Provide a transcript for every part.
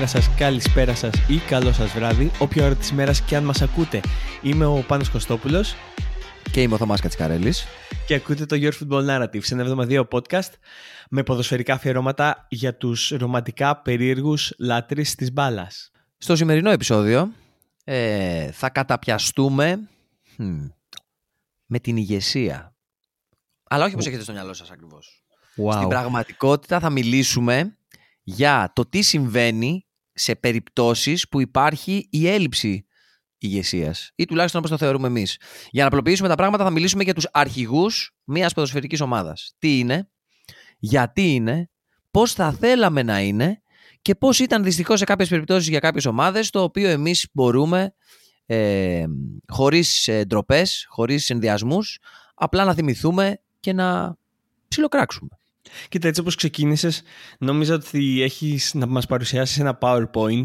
Καλημέρα σας, καλησπέρα σας ή καλό σας βράδυ, όποια ώρα της μέρας και αν μας ακούτε. Είμαι ο Πάνος Κωστόπουλος Και είμαι ο Θωμάς Κατσικαρέλης. και ακούτε το Your Football Narrative, ένα εβδομαδιαίο podcast με ποδοσφαιρικά αφιερώματα για τους ρομαντικά περίεργους λάτρεις της μπάλας. Στο σημερινό επεισόδιο ε, θα καταπιαστούμε χμ, με την ηγεσία. Αλλά όχι όπως έχετε στο μυαλό σας ακριβώς. Wow. Στην πραγματικότητα θα μιλήσουμε για το τι συμβαίνει σε περιπτώσεις που υπάρχει η έλλειψη ηγεσίας. Ή τουλάχιστον όπως το θεωρούμε εμείς. Για να απλοποιήσουμε τα πράγματα θα μιλήσουμε για τους αρχηγούς μιας ποδοσφαιρικής ομάδας. Τι είναι, γιατί είναι, πώς θα θέλαμε να είναι και πώς ήταν δυστυχώς σε κάποιες περιπτώσεις για κάποιες ομάδες το οποίο εμείς μπορούμε ε, χωρίς ε, ντροπέ, χωρίς ενδιασμούς απλά να θυμηθούμε και να ψιλοκράξουμε. Κοίτα, έτσι όπως ξεκίνησες, νόμιζα ότι έχεις να μας παρουσιάσεις ένα PowerPoint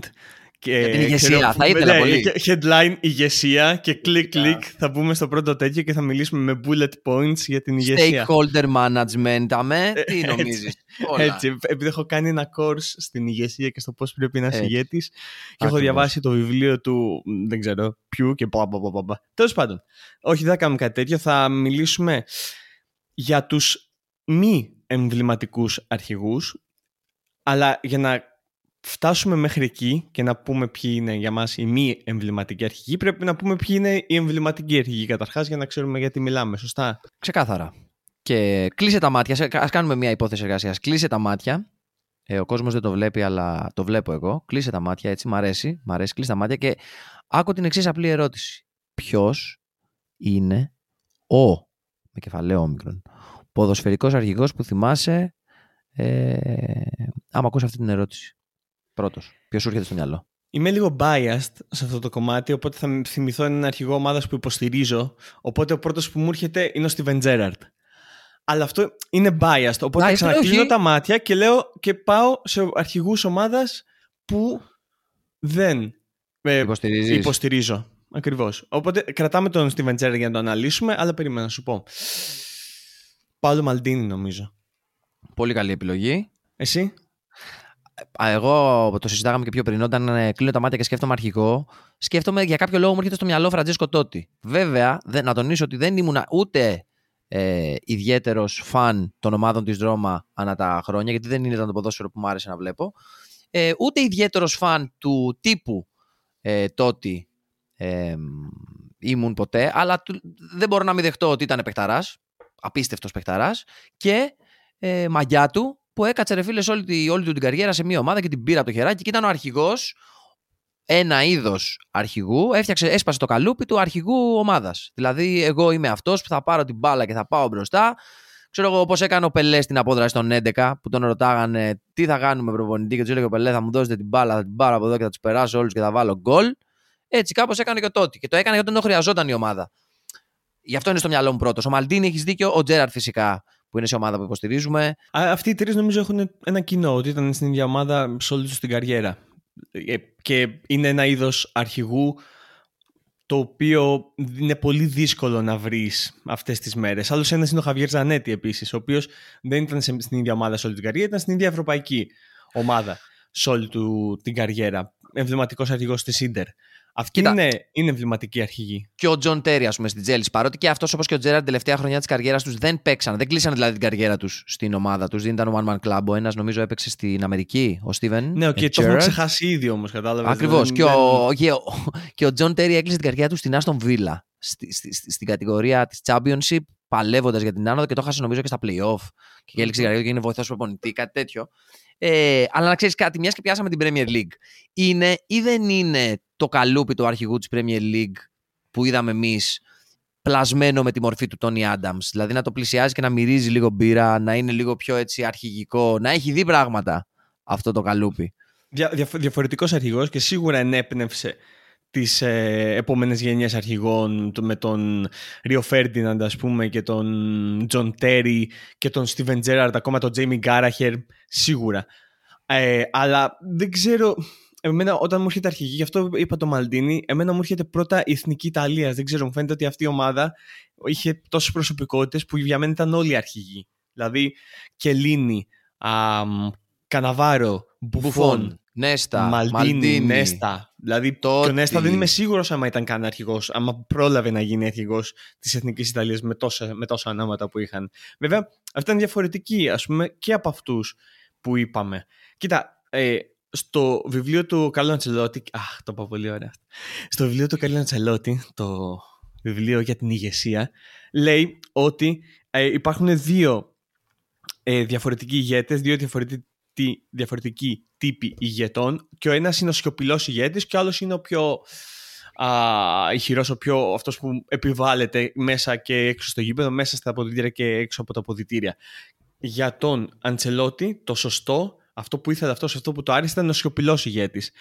και, Για την ηγεσία, ξέρω, θα ήθελα ναι, πολύ. και Headline ηγεσία και κλικ Yeah. κλικ θα μπούμε στο πρώτο τέτοιο και θα μιλήσουμε με bullet points για την ηγεσία. Stakeholder management, αμέ, Ε, τι έτσι. νομίζεις. Όλα. Έτσι, επειδή έχω κάνει ένα course στην ηγεσία και στο πώς πρέπει να είσαι Έτσι. ηγέτης και έχω Ακριβώς. διαβάσει το βιβλίο του, μ, δεν ξέρω, ποιου και μπα μπα μπα μπα, μπα. Τέλος πάντων, όχι δεν θα κάνουμε κάτι τέτοιο, θα μιλήσουμε για τους μη εμβληματικούς αρχηγούς, αλλά για να φτάσουμε μέχρι εκεί και να πούμε ποιοι είναι για μας οι μη εμβληματικοί αρχηγοί, πρέπει να πούμε ποιοι είναι οι εμβληματικοί αρχηγοί καταρχάς για να ξέρουμε γιατί μιλάμε, σωστά; Ξεκάθαρα. Και κλείσε τα μάτια. σε- Ας κάνουμε μια υπόθεση εργασίας. Κλείσε τα μάτια. Ε, ο κόσμος δεν το βλέπει, αλλά το βλέπω εγώ. Κλείσε τα μάτια, έτσι. Μ' αρέσει. Μ' αρέσει. Κλείσε τα μάτια και άκου την εξής απλή ερώτηση. Ποιος είναι ο, με κεφαλαίο όμικρον, ποδοσφαιρικός αρχηγός που θυμάσαι ε, άμα ακούς αυτή την ερώτηση. Πρώτος. Ποιος σου έρχεται στο μυαλό; Είμαι λίγο biased σε αυτό το κομμάτι, οπότε θα θυμηθώ έναν αρχηγό ομάδας που υποστηρίζω. Οπότε ο πρώτος που μου έρχεται είναι ο Steven Gerrard. Αλλά αυτό είναι biased. Οπότε Nice, ξανακλείνω όχι. τα μάτια και λέω και πάω σε αρχηγούς ομάδας που δεν ε, Υποστηρίζεις. υποστηρίζω. Ακριβώς. Οπότε κρατάμε τον Steven Gerrard για να το αναλύσουμε, αλλά περίμενα να σου πω. Παύλο Μαλντίνη νομίζω. Πολύ καλή επιλογή. Εσύ; Α, Εγώ το συζητάγαμε και πιο πριν. Όταν ε, κλείνω τα μάτια και σκέφτομαι αρχηγό, σκέφτομαι για κάποιο λόγο μου έρχεται στο μυαλό Φραντζέσκο Τότι. Βέβαια, δεν- να τονίσω ότι δεν ήμουν ούτε ε, ιδιαίτερος φαν των ομάδων της Ρώμα ανά τα χρόνια, γιατί δεν ήταν το ποδόσφαιρο που μου άρεσε να βλέπω. Ε, ούτε ιδιαίτερος φαν του τύπου ε, Τότι ε, ήμουν ποτέ, αλλά του- δεν μπορώ να μην δεχτώ ότι ήταν παιχταρά. Απίστευτος παιχταράς. Και ε, μαγιά του που έκατσε ρε φίλες όλη, τη- όλη του την καριέρα σε μια ομάδα και την πήρα από το χεράκι και ήταν ο αρχηγός, ένα είδος αρχηγού, έφτιαξε, έσπασε το καλούπι του αρχηγού ομάδας. Δηλαδή, εγώ είμαι αυτός που θα πάρω την μπάλα και θα πάω μπροστά. Ξέρω εγώ πώ έκανε ο Πελέ στην απόδραση των 11 που τον ρωτάγανε τι θα κάνουμε προπονητή; και τους έλεγε ο Πελέ θα μου δώσετε την μπάλα, θα την πάρω από εδώ και θα τους περάσω όλους και θα βάλω γκολ. Έτσι κάπως έκανε και ο Τότι. Και το έκανε γιατί δεν το χρειαζόταν η ομάδα. Γι' αυτό είναι στο μυαλό μου πρώτος. Ο Μαλτίνη έχεις δίκιο, ο Τζέραρτ φυσικά που είναι σε ομάδα που υποστηρίζουμε. Α, Αυτοί οι τρεις νομίζω έχουν ένα κοινό, ότι ήταν στην ίδια ομάδα σε όλη τους την καριέρα. Ε, Και είναι ένα είδος αρχηγού το οποίο είναι πολύ δύσκολο να βρεις αυτές τις μέρες. Άλλος ένας είναι ο Χαβιέρ Ζανέτη επίσης, ο οποίος δεν ήταν σε- στην ίδια ομάδα σε όλη την καριέρα, ήταν στην ίδια ευρωπαϊκή ομάδα σε όλη του την καριέρα. Εμβληματικός αρχηγός της Ίντερ. Αυτή Κοίτα. είναι, είναι εμβληματικοί αρχηγοί. και ο Τζον Τέρι, ας πούμε, στην Τσέλσι. Παρότι και αυτός όπως και ο Τζέραρντ την τελευταία χρονιά της καριέρας τους δεν παίξαν. Δεν κλείσανε δηλαδή την καριέρα τους στην ομάδα τους. Δεν ήταν one man club. Ο ένας νομίζω έπαιξε στην Αμερική, ο Στίβεν. Ναι, και το έχουμε ξεχάσει ήδη όμως, κατάλαβες. Ακριβώς. Και, ο, και, ο, και ο Τζον Τέρι έκλεισε την καριέρα του στην Άστον Βίλα. Στη, στη, στη- στην κατηγορία της Championship, παλεύοντας για την άνοδο και το έχασε νομίζω και στα playoff. Και έληξε την καριέρα του και είναι βοηθός προπονητή, κάτι τέτοιο. Ε, αλλά να ξέρεις κάτι, μιας και πιάσαμε την Premier League. Είναι ή δεν είναι το καλούπι του αρχηγού της Premier League που είδαμε εμείς πλασμένο με τη μορφή του Τόνι Άνταμς. Δηλαδή να το πλησιάζει και να μυρίζει λίγο μπύρα, να είναι λίγο πιο έτσι αρχηγικό, να έχει δει πράγματα αυτό το καλούπι. Δια, διαφο- διαφορετικός αρχηγός και σίγουρα ενέπνευσε τις ε, επόμενες γενιές αρχηγών το- με τον Ρίο Φέρντιναντ ας πούμε και τον Τζον Τέρι και τον Στίβεν Τζέραρντ ακόμα τον Τζέιμι Κάραγκερ σίγουρα ε, αλλά δεν ξέρω εμένα όταν μου έρχεται αρχηγοί γι' αυτό είπα το Μαλντίνι εμένα μου έρχεται πρώτα η Εθνική Ιταλίας δεν ξέρω μου φαίνεται ότι αυτή η ομάδα είχε τόσες προσωπικότητες που για μένα ήταν όλοι αρχηγοί δηλαδή Κελίνη, Καναβάρο, Μπουφόν, Μπουφόν. Νέστα, Μαλτίνι, Μαλτίνι. Νέστα. Δηλαδή, Τότι. και ο Νέστα δεν είμαι σίγουρος άμα ήταν καν αρχηγός, άμα πρόλαβε να γίνει αρχηγός της Εθνικής Ιταλίας με τόσα, με τόσα ανάματα που είχαν. Βέβαια, αυτά ήταν διαφορετικοί, ας πούμε, και από αυτούς που είπαμε. Κοίτα, ε, στο βιβλίο του Κάρλο Αντσελότη. Αχ, το είπα πολύ ωραία. Στο βιβλίο του Κάρλο Αντσελότη, το βιβλίο για την ηγεσία, λέει ότι ε, υπάρχουν δύο ε, διαφορετικοί ηγέτες, δύο διαφορετικοί, διαφορετικοί τύποι ηγετών και ο ένας είναι ο σιωπηλός ηγέτης και ο άλλος είναι ο πιο α, ηχηρός, ο πιο, αυτός που επιβάλλεται μέσα και έξω στο γήπεδο, μέσα στα αποδητήρια και έξω από τα αποδητήρια. Για τον Αντσελότη, το σωστό, αυτό που ήθελε αυτός, αυτό που το άρεσε ήταν ο σιωπηλός ηγέτης.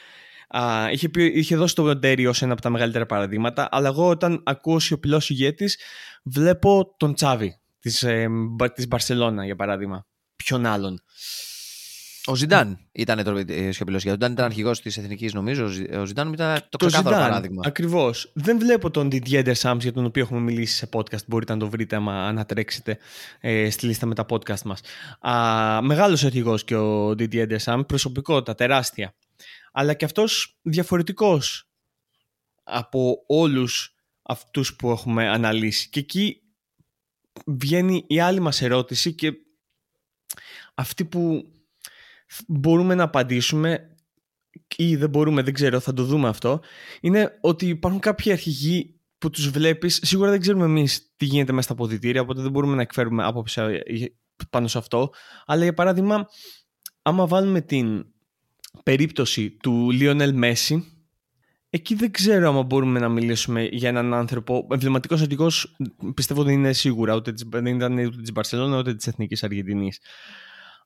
Α, είχε, πει, είχε δώσει τον Ροντέρι ως ένα από τα μεγαλύτερα παραδείγματα, αλλά εγώ όταν ακούω σιωπηλός ηγέτης βλέπω τον Τσάβη της, ε, Μπα- της Μπαρσελώνα για παράδειγμα. Ποιον άλλον. Ο Ζιντάν ήταν το ε, σιωπηλός ηγέτη. Όταν ήταν αρχηγός της Εθνικής, νομίζω, ο Ζι- ο Ζιντάν ήταν το ξεκάθαρο παράδειγμα. Ακριβώς. Δεν βλέπω τον Didier Deschamps για τον οποίο έχουμε μιλήσει σε podcast. Μπορείτε να το βρείτε άμα ανατρέξετε ε, στη λίστα με τα podcast μας. Α, μεγάλος αρχηγός και ο Didier Deschamps, προσωπικότητα τεράστια. Αλλά και αυτός διαφορετικός από όλους αυτούς που έχουμε αναλύσει. Και εκεί βγαίνει η άλλη μας ερώτηση και αυτή που μπορούμε να απαντήσουμε ή δεν μπορούμε, δεν ξέρω, θα το δούμε αυτό, είναι ότι υπάρχουν κάποιοι αρχηγοί που τους βλέπεις, σίγουρα δεν ξέρουμε εμείς τι γίνεται μέσα στα αποδητήρια, οπότε δεν μπορούμε να εκφέρουμε άποψη ε, πάνω σε αυτό, αλλά για παράδειγμα, άμα βάλουμε την περίπτωση του Λίονελ Μέση, εκεί δεν ξέρω άμα μπορούμε να μιλήσουμε για έναν άνθρωπο. Εμβληματικός αρχηγός πιστεύω δεν είναι σίγουρα, ούτε της, δεν ήταν ούτε της Μπαρσελόνα ούτε της Εθνικής Αργεντινής.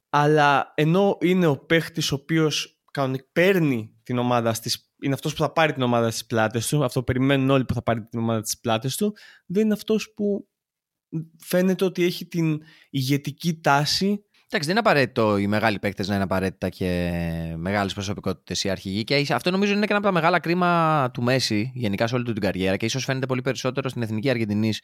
Αλλά ενώ είναι ο παίχτης ο οποίος κανονικά παίρνει την ομάδα στις, είναι αυτός που θα πάρει την ομάδα στις πλάτες του, αυτό περιμένουν όλοι που θα πάρει την ομάδα στις πλάτες του, δεν είναι αυτός που φαίνεται ότι έχει την ηγετική τάση Εντάξει, δεν είναι απαραίτητο οι μεγάλοι παίκτες να είναι απαραίτητα και μεγάλες προσωπικότητες οι αρχηγοί. Και αυτό νομίζω είναι και ένα από τα μεγάλα κρίμα του Μέση γενικά σε όλη του την καριέρα και ίσως φαίνεται πολύ περισσότερο στην εθνική Αργεντινής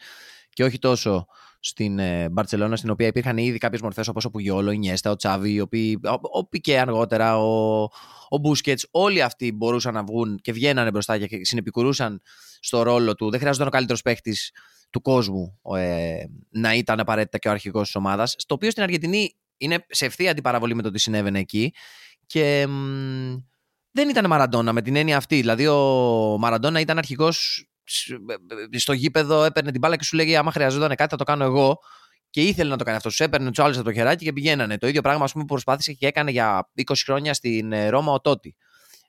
και όχι τόσο στην Μπαρσελόνα, στην οποία υπήρχαν ήδη κάποιες μορφές όπως ο Πουγιόλο, η Νιέστα, ο Τσάβη, ο, ο, ο Πικέ αργότερα, ο, ο Μπούσκετς. Όλοι αυτοί μπορούσαν να βγουν και βγαίνανε μπροστά και συνεπικουρούσαν στο ρόλο του. Δεν χρειάζονταν ο καλύτερος παίχτη του κόσμου ε, να ήταν απαραίτητα και ο αρχηγός της ομάδας. Στο οποίο στην Αργεντινή είναι σε ευθεία αντιπαραβολή με το τι συνέβαινε εκεί. Και μ, δεν ήταν Μαραντόνα με την έννοια αυτή. Δηλαδή, ο Μαραντόνα ήταν αρχηγός στο γήπεδο, έπαιρνε την μπάλα και σου λέγει: Άμα χρειαζόταν κάτι, θα το κάνω εγώ. Και ήθελε να το κάνει αυτό. Σου έπαιρνε του άλλους από το χεράκι και πηγαίνανε. Το ίδιο πράγμα, ας πούμε, που προσπάθησε και έκανε για 20 χρόνια στην Ρώμα ο Τότι.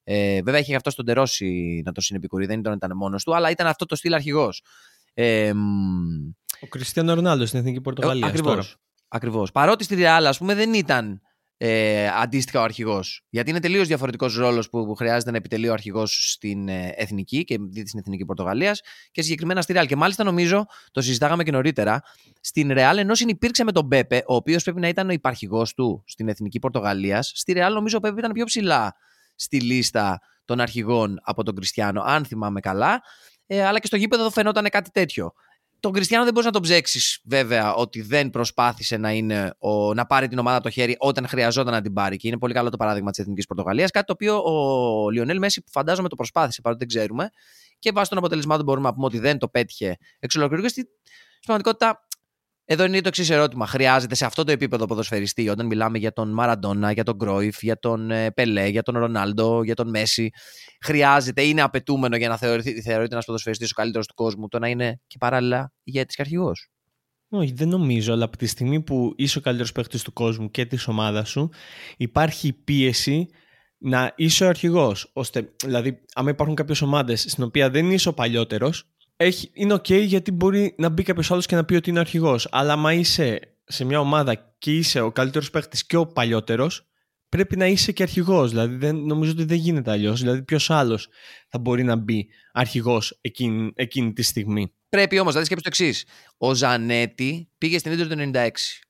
Ε, βέβαια, είχε αυτό τον Τερόση να το συνεπικουρεί, δεν ήταν, ήταν μόνος του, αλλά ήταν αυτό το στυλ αρχηγός. Ε, ο Κριστιανό Ρονάλντο στην Εθνική Πορτογαλίας. Ακριβώς. Ακριβώς. Παρότι στη Real, ας πούμε, δεν ήταν ε, αντίστοιχα ο αρχηγός. Γιατί είναι τελείως διαφορετικός ρόλος που, που χρειάζεται να επιτελεί ο αρχηγός στην ε, εθνική και στην εθνική Πορτογαλίας και συγκεκριμένα στη Real. Και μάλιστα νομίζω, το συζητάγαμε και νωρίτερα, στην Real ενώ συνυπήρξε με τον Πέπε, ο οποίος πρέπει να ήταν ο υπαρχηγός του στην εθνική Πορτογαλίας, στη Real νομίζω ο Πέπε ήταν πιο ψηλά στη λίστα των αρχηγών από τον Κριστιανό, αν θυμάμαι καλά. Ε, αλλά και στο γήπεδο φαινόταν κάτι τέτοιο. Τον Κριστιανό δεν μπορείς να τον ψέξεις, βέβαια, ότι δεν προσπάθησε να, είναι ο, να πάρει την ομάδα το χέρι όταν χρειαζόταν να την πάρει. Και είναι πολύ καλό το παράδειγμα της Εθνικής Πορτογαλίας. Κάτι το οποίο ο Λιονέλ Μέση φαντάζομαι το προσπάθησε, παρότι δεν ξέρουμε. Και βάσει των αποτελεσμάτων μπορούμε να πούμε ότι δεν το πέτυχε εξ ολοκληρού. Και στην πραγματικότητα, εδώ είναι το εξής ερώτημα. Χρειάζεται σε αυτό το επίπεδο ποδοσφαιριστή, όταν μιλάμε για τον Μαραντόνα, για τον Γκρόιφ, για τον Πελέ, για τον Ρονάλντο, για τον Μέση, χρειάζεται, είναι απαιτούμενο για να θεωρηθεί, θεωρείται ένας ποδοσφαιριστής ο καλύτερος του κόσμου, το να είναι και παράλληλα ηγέτης και αρχηγός; Όχι, δεν νομίζω, αλλά από τη στιγμή που είσαι ο καλύτερος παίκτης του κόσμου και της ομάδας σου, υπάρχει πίεση να είσαι ο αρχηγός. Ώστε, δηλαδή, άμα υπάρχουν κάποιες ομάδες στην οποία δεν είσαι ο παλιότερος, έχει, είναι ok γιατί μπορεί να μπει κάποιος άλλος και να πει ότι είναι αρχηγός. Αλλά άμα είσαι σε μια ομάδα και είσαι ο καλύτερος παίκτη και ο παλιότερος, πρέπει να είσαι και αρχηγός. Δηλαδή, δεν, νομίζω ότι δεν γίνεται αλλιώς. Δηλαδή, ποιος άλλος θα μπορεί να μπει αρχηγός εκείνη, εκείνη τη στιγμή; Πρέπει όμως, δηλαδή σκέψτε το εξής. Ο Ζανέτη πήγε στην Ιντερ το 96.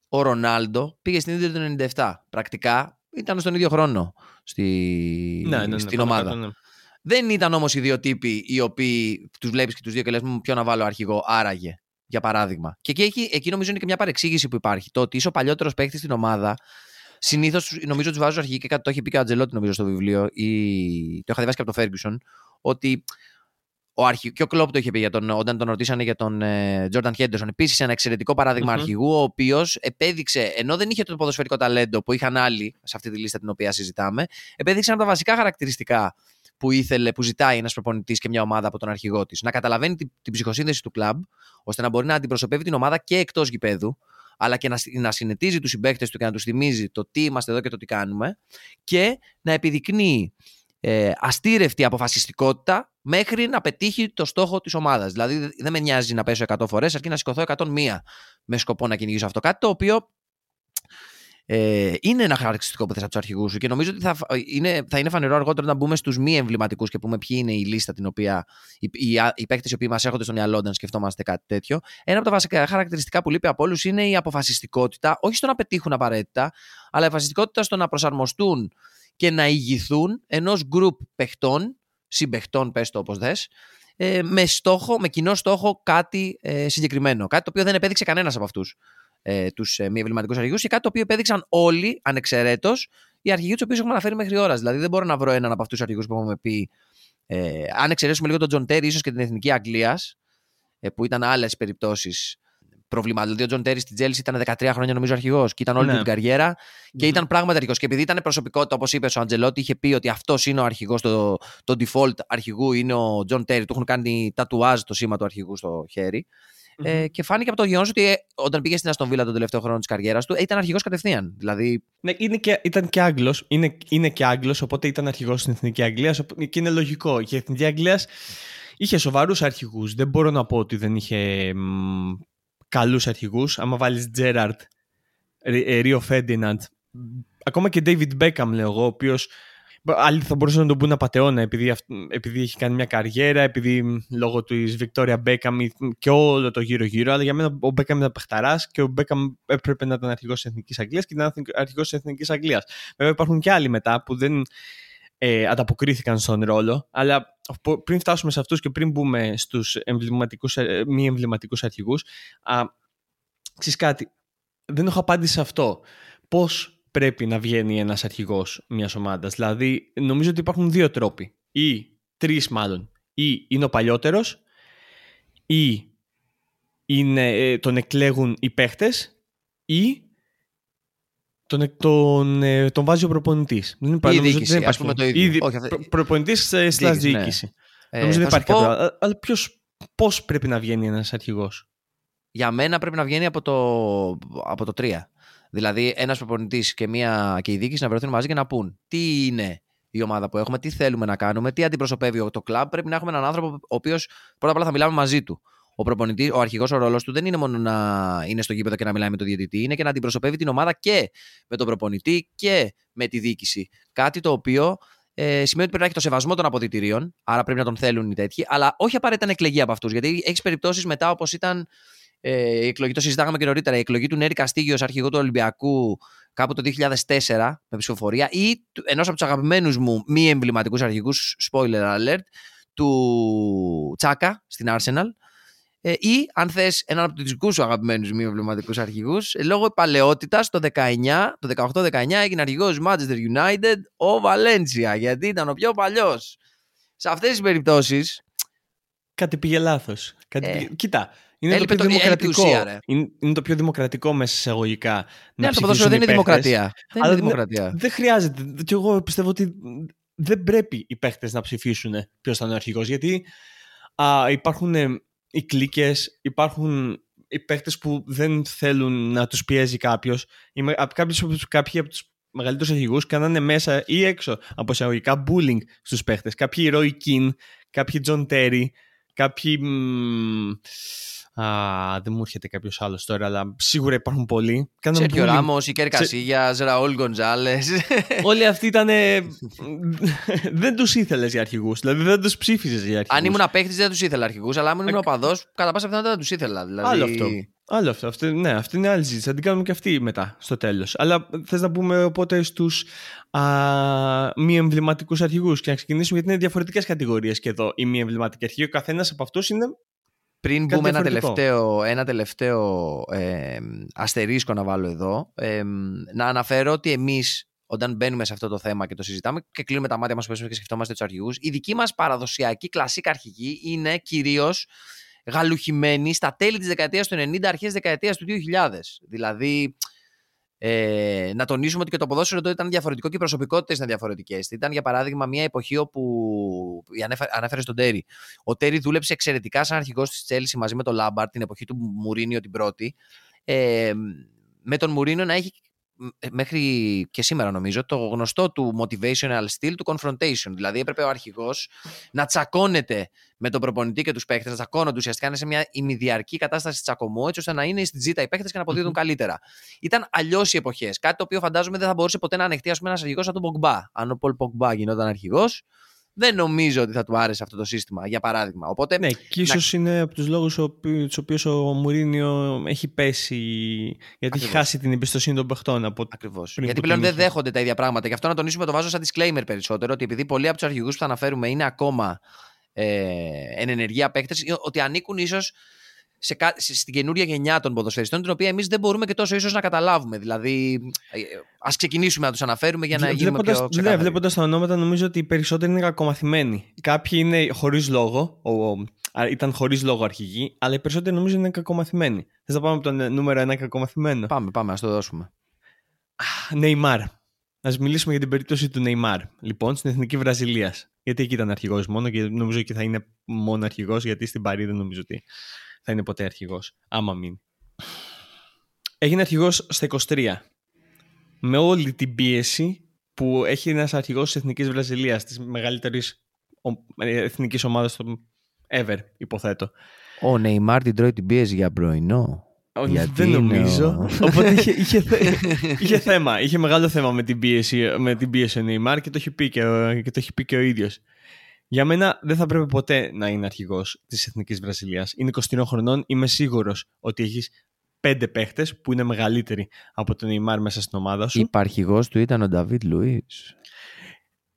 Ο Ρονάλντο πήγε στην Ιντερ το 97. Πρακτικά ήταν στον ίδιο χρόνο στη... ναι, ναι, ναι, στην ομάδα. Ναι. Δεν ήταν όμως οι δύο τύποι οι οποίοι τους βλέπεις και τους δύο και λες: Ποιο να βάλω αρχηγό, άραγε. Για παράδειγμα. Και εκεί, εκεί νομίζω είναι και μια παρεξήγηση που υπάρχει. Το ότι είσαι ο παλιότερος παίκτης στην ομάδα Συνήθως νομίζω τους βάζω αρχική και κάτι το έχει πει και ο Ατζελότη νομίζω στο βιβλίο, ή το είχα διαβάσει και από το Ferguson, ότι ο αρχι... και ο Κλόπ το είχε πει για τον, όταν τον ρωτήσανε για τον Τζόρνταν ε, Χέντερσον. Επίσης, ένα εξαιρετικό παράδειγμα mm-hmm. αρχηγού, ο οποίος επέδειξε, ενώ δεν είχε το ποδοσφαιρικό ταλέντο που είχαν άλλοι σε αυτή τη λίστα την οποία συζητάμε, επέδειξε ένα από τα βασικά χαρακτηριστικά που ήθελε, που ζητάει ένας προπονητής και μια ομάδα από τον αρχηγό της. Να καταλαβαίνει την, την ψυχοσύνδεση του κλαμπ, ώστε να μπορεί να αντιπροσωπεύει την ομάδα και εκτός γηπέδου, αλλά και να, να συνετίζει τους συμπαίκτες του και να τους θυμίζει το τι είμαστε εδώ και το τι κάνουμε, και να επιδεικνύει ε, αστήρευτη αποφασιστικότητα μέχρι να πετύχει το στόχο της ομάδας. Δηλαδή, δεν με νοιάζει να πέσω 100 φορές, αρκεί να σηκωθώ 101 με σκοπό να κυνηγήσω αυτό. Κάτι το οποίο ε, είναι ένα χαρακτηριστικό που θες από τους αρχηγούς σου και νομίζω ότι θα είναι, θα είναι φανερό αργότερα να μπούμε στους μη εμβληματικούς και πούμε ποιοι είναι η λίστα την οποία οι, οι, οι παίκτες οι οποίοι μας έρχονται στο μυαλό όταν σκεφτόμαστε κάτι τέτοιο. Ένα από τα βασικά χαρακτηριστικά που λείπει από όλους είναι η αποφασιστικότητα, όχι στο να πετύχουν απαραίτητα, αλλά η αποφασιστικότητα στο να προσαρμοστούν και να ηγηθούν ενός γκρουπ παιχτών, συμπαιχτών, πες το όπως δε, ε, με, στόχο, με κοινό στόχο κάτι ε, συγκεκριμένο. Κάτι το οποίο δεν επέδειξε κανένας από αυτούς ε, τους ε, μη εμβληματικούς αρχηγούς και κάτι το οποίο επέδειξαν όλοι ανεξαιρέτως οι αρχηγοί τους οποίους έχουμε αναφέρει μέχρι ώρας. Δηλαδή δεν μπορώ να βρω έναν από αυτούς τους αρχηγούς που έχουμε πει. Ε, αν εξαιρέσουμε λίγο τον Τζον Τέρι, ίσως και την εθνική Αγγλίας, ε, που ήταν άλλες περιπτώσεις προβλημάτων. Δηλαδή, ο Τζον Τέρι στην Τζέλση ήταν 13 χρόνια νομίζω αρχηγός και ήταν όλη ναι. την καριέρα και ήταν πράγματι αρχηγός. Και επειδή ήταν προσωπικότητα, όπως είπε ο Αντσελότι, είχε πει ότι αυτός είναι ο αρχηγός, το, το default αρχηγού είναι ο Τζον Τέρι. Του έχουν κάνει τατουάζ το σήμα του αρχηγού στο χέρι. Ε, και φάνηκε από το γεγονός ότι ε, όταν πήγε στην Άστον τον τελευταίο χρόνο της καριέρας του, ήταν αρχηγός κατευθείαν. Δηλαδή... Ναι, είναι και, ήταν και Άγγλος. Είναι, είναι και Άγγλος, οπότε ήταν αρχηγός στην Εθνική Αγγλίας. Και είναι λογικό. Και η Εθνική Αγγλίας είχε σοβαρούς αρχηγούς. Δεν μπορώ να πω ότι δεν είχε καλούς αρχηγούς. Άμα βάλεις Τζέραρτ, Ρίο Φέντιναντ, ακόμα και David Beckham, λέω εγώ, ο οποίος Άλλοι θα μπορούσαν να τον πούνε απαταιώνα επειδή, επειδή έχει κάνει μια καριέρα, επειδή λόγω του Victoria Beckham και όλο το γύρω-γύρω. Αλλά για μένα ο Beckham ήταν παιχταράς και ο Beckham έπρεπε να ήταν αρχηγός της Εθνικής Αγγλίας και ήταν αρχηγός της Εθνικής Αγγλίας. Βέβαια υπάρχουν και άλλοι μετά που δεν ε, ανταποκρίθηκαν στον ρόλο. Αλλά πριν φτάσουμε σε αυτούς και πριν μπούμε στους ε, μη εμβληματικούς αρχηγούς, ξέρεις κάτι. Δεν έχω απάντηση σε αυτό. Πώς πρέπει να βγαίνει ένας αρχηγός μιας ομάδας. Δηλαδή, νομίζω ότι υπάρχουν δύο τρόποι. Ή τρεις μάλλον. Ή είναι ο παλιότερος, ή είναι, ε, τον εκλέγουν οι παίχτες, ή τον, τον, ε, τον βάζει ο προπονητής. Δεν υπάρχει, η διοίκηση, δεν υπάρχει, πούμε το ίδιο. Ήδη, Όχι, προ, προπονητής διοίκηση. Ναι. νομίζω δεν υπάρχει πω... κάποιο. Αλλά ποιος, πώς πρέπει να βγαίνει ένας αρχηγός; Για μένα πρέπει να βγαίνει από το, από το 3. Δηλαδή, ένας προπονητής και, μια, και η διοίκηση να βρεθούν μαζί και να πούν τι είναι η ομάδα που έχουμε, τι θέλουμε να κάνουμε, τι αντιπροσωπεύει το κλαμπ. Πρέπει να έχουμε έναν άνθρωπο ο οποίος πρώτα απ' όλα θα μιλάμε μαζί του. Ο προπονητής, ο αρχηγός ο ρόλος του δεν είναι μόνο να είναι στο γήπεδο και να μιλάει με τον διαιτητή, είναι και να αντιπροσωπεύει την ομάδα και με τον προπονητή και με τη διοίκηση. Κάτι το οποίο ε, σημαίνει ότι πρέπει να έχει το σεβασμό των αποδητηρίων, άρα πρέπει να τον θέλουν οι τέτοιοι, αλλά όχι απαραίτητα να εκλεγεί από αυτούς. Γιατί έχεις περιπτώσεις μετά όπως ήταν ε, η εκλογή, το συζητάγαμε και νωρίτερα, η εκλογή του Νέρη Καστίγιο αρχηγό του Ολυμπιακού κάπου το 2004 με ψηφοφορία ή ενός από τους αγαπημένους μου μη εμβληματικούς αρχηγούς, spoiler alert, του Τσάκα στην Arsenal. Ε, ή αν θες έναν από τους δικούς σου αγαπημένους μη εμβληματικούς αρχηγούς, ε, λόγω παλαιότητας το 19, το 18-19 έγινε αρχηγός Manchester United ο Βαλένσια, γιατί ήταν ο πιο παλιός. Σε αυτές τις περιπτώσεις. Κάτι πήγε λάθος. Ε, Κοίτα, είναι το πιο δημοκρατικό. Ουσία, είναι, είναι, το πιο δημοκρατικό μέσα σε εισαγωγικά. Ναι, το ποδόσφαιρο δεν είναι δημοκρατία. Δεν είναι δημοκρατία. Δεν, χρειάζεται. Και εγώ πιστεύω ότι δεν πρέπει οι παίχτε να ψηφίσουν ποιος θα είναι ο αρχηγός. Γιατί α, υπάρχουν ε, οι κλίκες, υπάρχουν οι παίχτε που δεν θέλουν να τους πιέζει κάποιος. Κάποιοι από τους μεγαλύτερους αρχηγούς κάνανε μέσα ή έξω από εισαγωγικά bullying στους παίχτε. Κάποιοι Roy Keane, κάποιοι John Terry, κάποιοι. Α, δεν μου έρχεται κάποιος άλλος τώρα, αλλά σίγουρα υπάρχουν πολλοί. Σέρχιο Ράμος, Ικέρ Κασίγια, Ραούλ Γκοντζάλε. Όλοι αυτοί ήταν. δεν τους ήθελες για αρχηγούς. Δηλαδή δεν τους ψήφιζες για αρχηγούς. Αν ήμουν απέκτης δεν τους ήθελα αρχηγούς, αλλά αν ήμουν οπαδός, κατά πάσα πιθανότητα δεν τους ήθελα. Δηλαδή... Άλλο αυτό. Άλλο αυτό. αυτό. Ναι, αυτή είναι άλλη ζήτηση. Θα την κάνουμε και αυτή μετά, στο τέλος. Αλλά θες να πούμε οπότε στους μη εμβληματικούς αρχηγούς; Και να ξεκινήσουμε γιατί είναι διαφορετικές κατηγορίες και εδώ οι μη εμβληματικοί αρχηγοί. Ο καθένας από αυτούς είναι πριν μπούμε ένα τελευταίο, ένα τελευταίο ε, αστερίσκο να βάλω εδώ, ε, να αναφέρω ότι εμείς όταν μπαίνουμε σε αυτό το θέμα και το συζητάμε και κλείνουμε τα μάτια μας και σκεφτόμαστε τους αρχηγούς, η δική μας παραδοσιακή κλασική αρχηγή είναι κυρίως γαλουχημένη στα τέλη της δεκαετίας του 90, αρχές δεκαετίας του 2000. Δηλαδή, ε, να τονίσουμε ότι και το ποδόσφαιρο τότε ήταν διαφορετικό και οι προσωπικότητες ήταν διαφορετικές. Ήταν, για παράδειγμα, μια εποχή όπου. Ανέφερε στον Τέρι. Ο Τέρι δούλεψε εξαιρετικά σαν αρχηγός της Τσέλση μαζί με τον Λάμπαρτ την εποχή του Μουρίνιο την πρώτη. Ε, με τον Μουρίνιο να έχει ε, μέχρι και σήμερα νομίζω το γνωστό του motivational style του confrontation. Δηλαδή έπρεπε ο αρχηγός να τσακώνεται με τον προπονητή και τους παίχτες, να τσακώνονται ουσιαστικά είναι σε μια ημιδιαρκή κατάσταση τσακωμού, έτσι ώστε να είναι στην τζίτα οι παίχτες και να αποδίδουν καλύτερα. Ήταν αλλιώς οι εποχές. Κάτι το οποίο φαντάζομαι δεν θα μπορούσε ποτέ να ανεχτεί ένας αρχηγός σαν τον Πογκμπά. Αν ο Πολ Πογκμπά γινόταν αρχηγός, δεν νομίζω ότι θα του άρεσε αυτό το σύστημα, για παράδειγμα. Οπότε, ναι, και ίσως είναι από τους λόγους τους οποίους ο Μουρίνιο έχει πέσει. Γιατί έχει χάσει την εμπιστοσύνη των παιχτών. Από Ακριβώς. Γιατί πλέον δεν δέχονται τα ίδια πράγματα. Γι' αυτό να τονίσουμε το βάζω σαν disclaimer περισσότερο, ότι επειδή πολλοί από τους αρχηγούς που θα αναφέρουμε είναι ακόμα ε, εν ενεργεία παίκτες, ότι ανήκουν ίσως σε, στην καινούρια γενιά των ποδοσφαιριστών, την οποία εμείς δεν μπορούμε και τόσο ίσως να καταλάβουμε. Δηλαδή, ε, ας ξεκινήσουμε να τους αναφέρουμε για να γίνουμε βλέποντας, πιο ξεκάθαροι. Ναι, βλέποντας τα ονόματα, νομίζω ότι οι περισσότεροι είναι κακομαθημένοι. Κάποιοι είναι χωρίς λόγο, ο, ήταν χωρίς λόγο αρχηγοί, αλλά οι περισσότεροι νομίζω είναι κακομαθημένοι. Θες να πάμε από το νούμερο ένα κακομαθημένο; Πάμε, πάμε, ας το δώσουμε. Νεϊμάρ. Α μιλήσουμε για την περίπτωση του Νεϊμάρ, λοιπόν, στην εθνική Βραζιλίας. Γιατί εκεί ήταν αρχηγός μόνο και νομίζω ότι θα είναι μόνο αρχηγός, γιατί στην Παρή δεν νομίζω ότι θα είναι ποτέ αρχηγός. Άμα μην. Έγινε αρχηγός στα 23. Με όλη την πίεση που έχει ένας αρχηγός της Εθνικής Βραζιλίας, της μεγαλύτερης εθνικής ομάδας στο ever, υποθέτω. Ο Νεϊμάρ την τρώει την πίεση για πρωινό. Γιατί δεν νομίζω. Οπότε είχε, είχε, είχε, θέμα. Είχε μεγάλο θέμα με την πίεση, με την πίεση ο Νεϊμάρ και το έχει πει και, και, το έχει πει και ο ίδιος. Για μένα δεν θα πρέπει ποτέ να είναι αρχηγός της Εθνικής Βραζιλίας. Είναι 23 χρονών. Είμαι σίγουρος ότι έχεις πέντε παίχτες που είναι μεγαλύτεροι από τον Νεϊμάρ μέσα στην ομάδα σου. Υπαρχηγό του ήταν ο Νταβίτ Λουίς.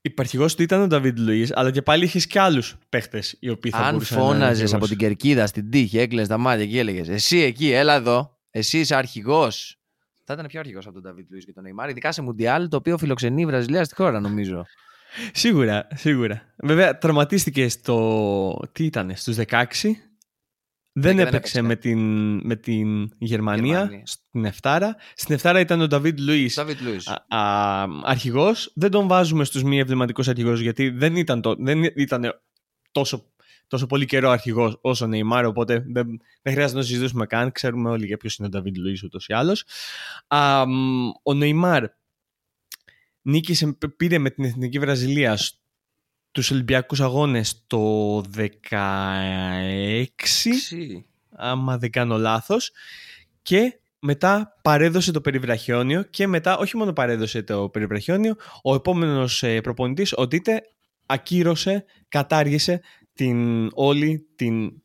Υπαρχηγό του ήταν ο Νταβίτ Λουίς, αλλά και πάλι είχε και άλλους παίχτες οι οποίοι θα Αν μπορούσαν φώναζες από την κερκίδα στην τύχη, έκλαινε τα μάτια και έλεγες Εσύ εκεί, έλα εδώ, εσύ είσαι αρχηγός. Θα ήταν πιο αρχηγός από τον Νταβίτ Λουίς και τον Νεϊμάρ, ειδικά σε Μουντιάλ, το οποίο φιλοξενεί η Βραζιλία στη χώρα, νομίζω. Σίγουρα, σίγουρα. Βέβαια, τραυματίστηκε στο. Τι ήταν, στους 16. Δεν έπαιξε, με, την, με την Γερμανία, Γερμανία. στην Εφτάρα. Στην Εφτάρα ήταν ο Νταβίτ Λουίς. Αρχηγός. Δεν τον βάζουμε στους μη εμβληματικούς αρχηγούς γιατί δεν ήταν, το, δεν ήταν τόσο, τόσο πολύ καιρό αρχηγός όσο ο Νεϊμάρ. Οπότε δεν, δεν χρειάζεται να το συζητήσουμε καν. Ξέρουμε όλοι για ποιος είναι ο Νταβίτ Λουίς ούτως ή άλλως. Ο Νεϊμάρ νίκησε, πήρε με την Εθνική Βραζιλία τους Ολυμπιακούς Αγώνες το 16, άμα δεν κάνω λάθος, και μετά παρέδωσε το περιβραχιόνιο και μετά όχι μόνο παρέδωσε το περιβραχιόνιο, ο επόμενος ε, προπονητής, ο Τίτε, ακύρωσε, κατάργησε την, όλη την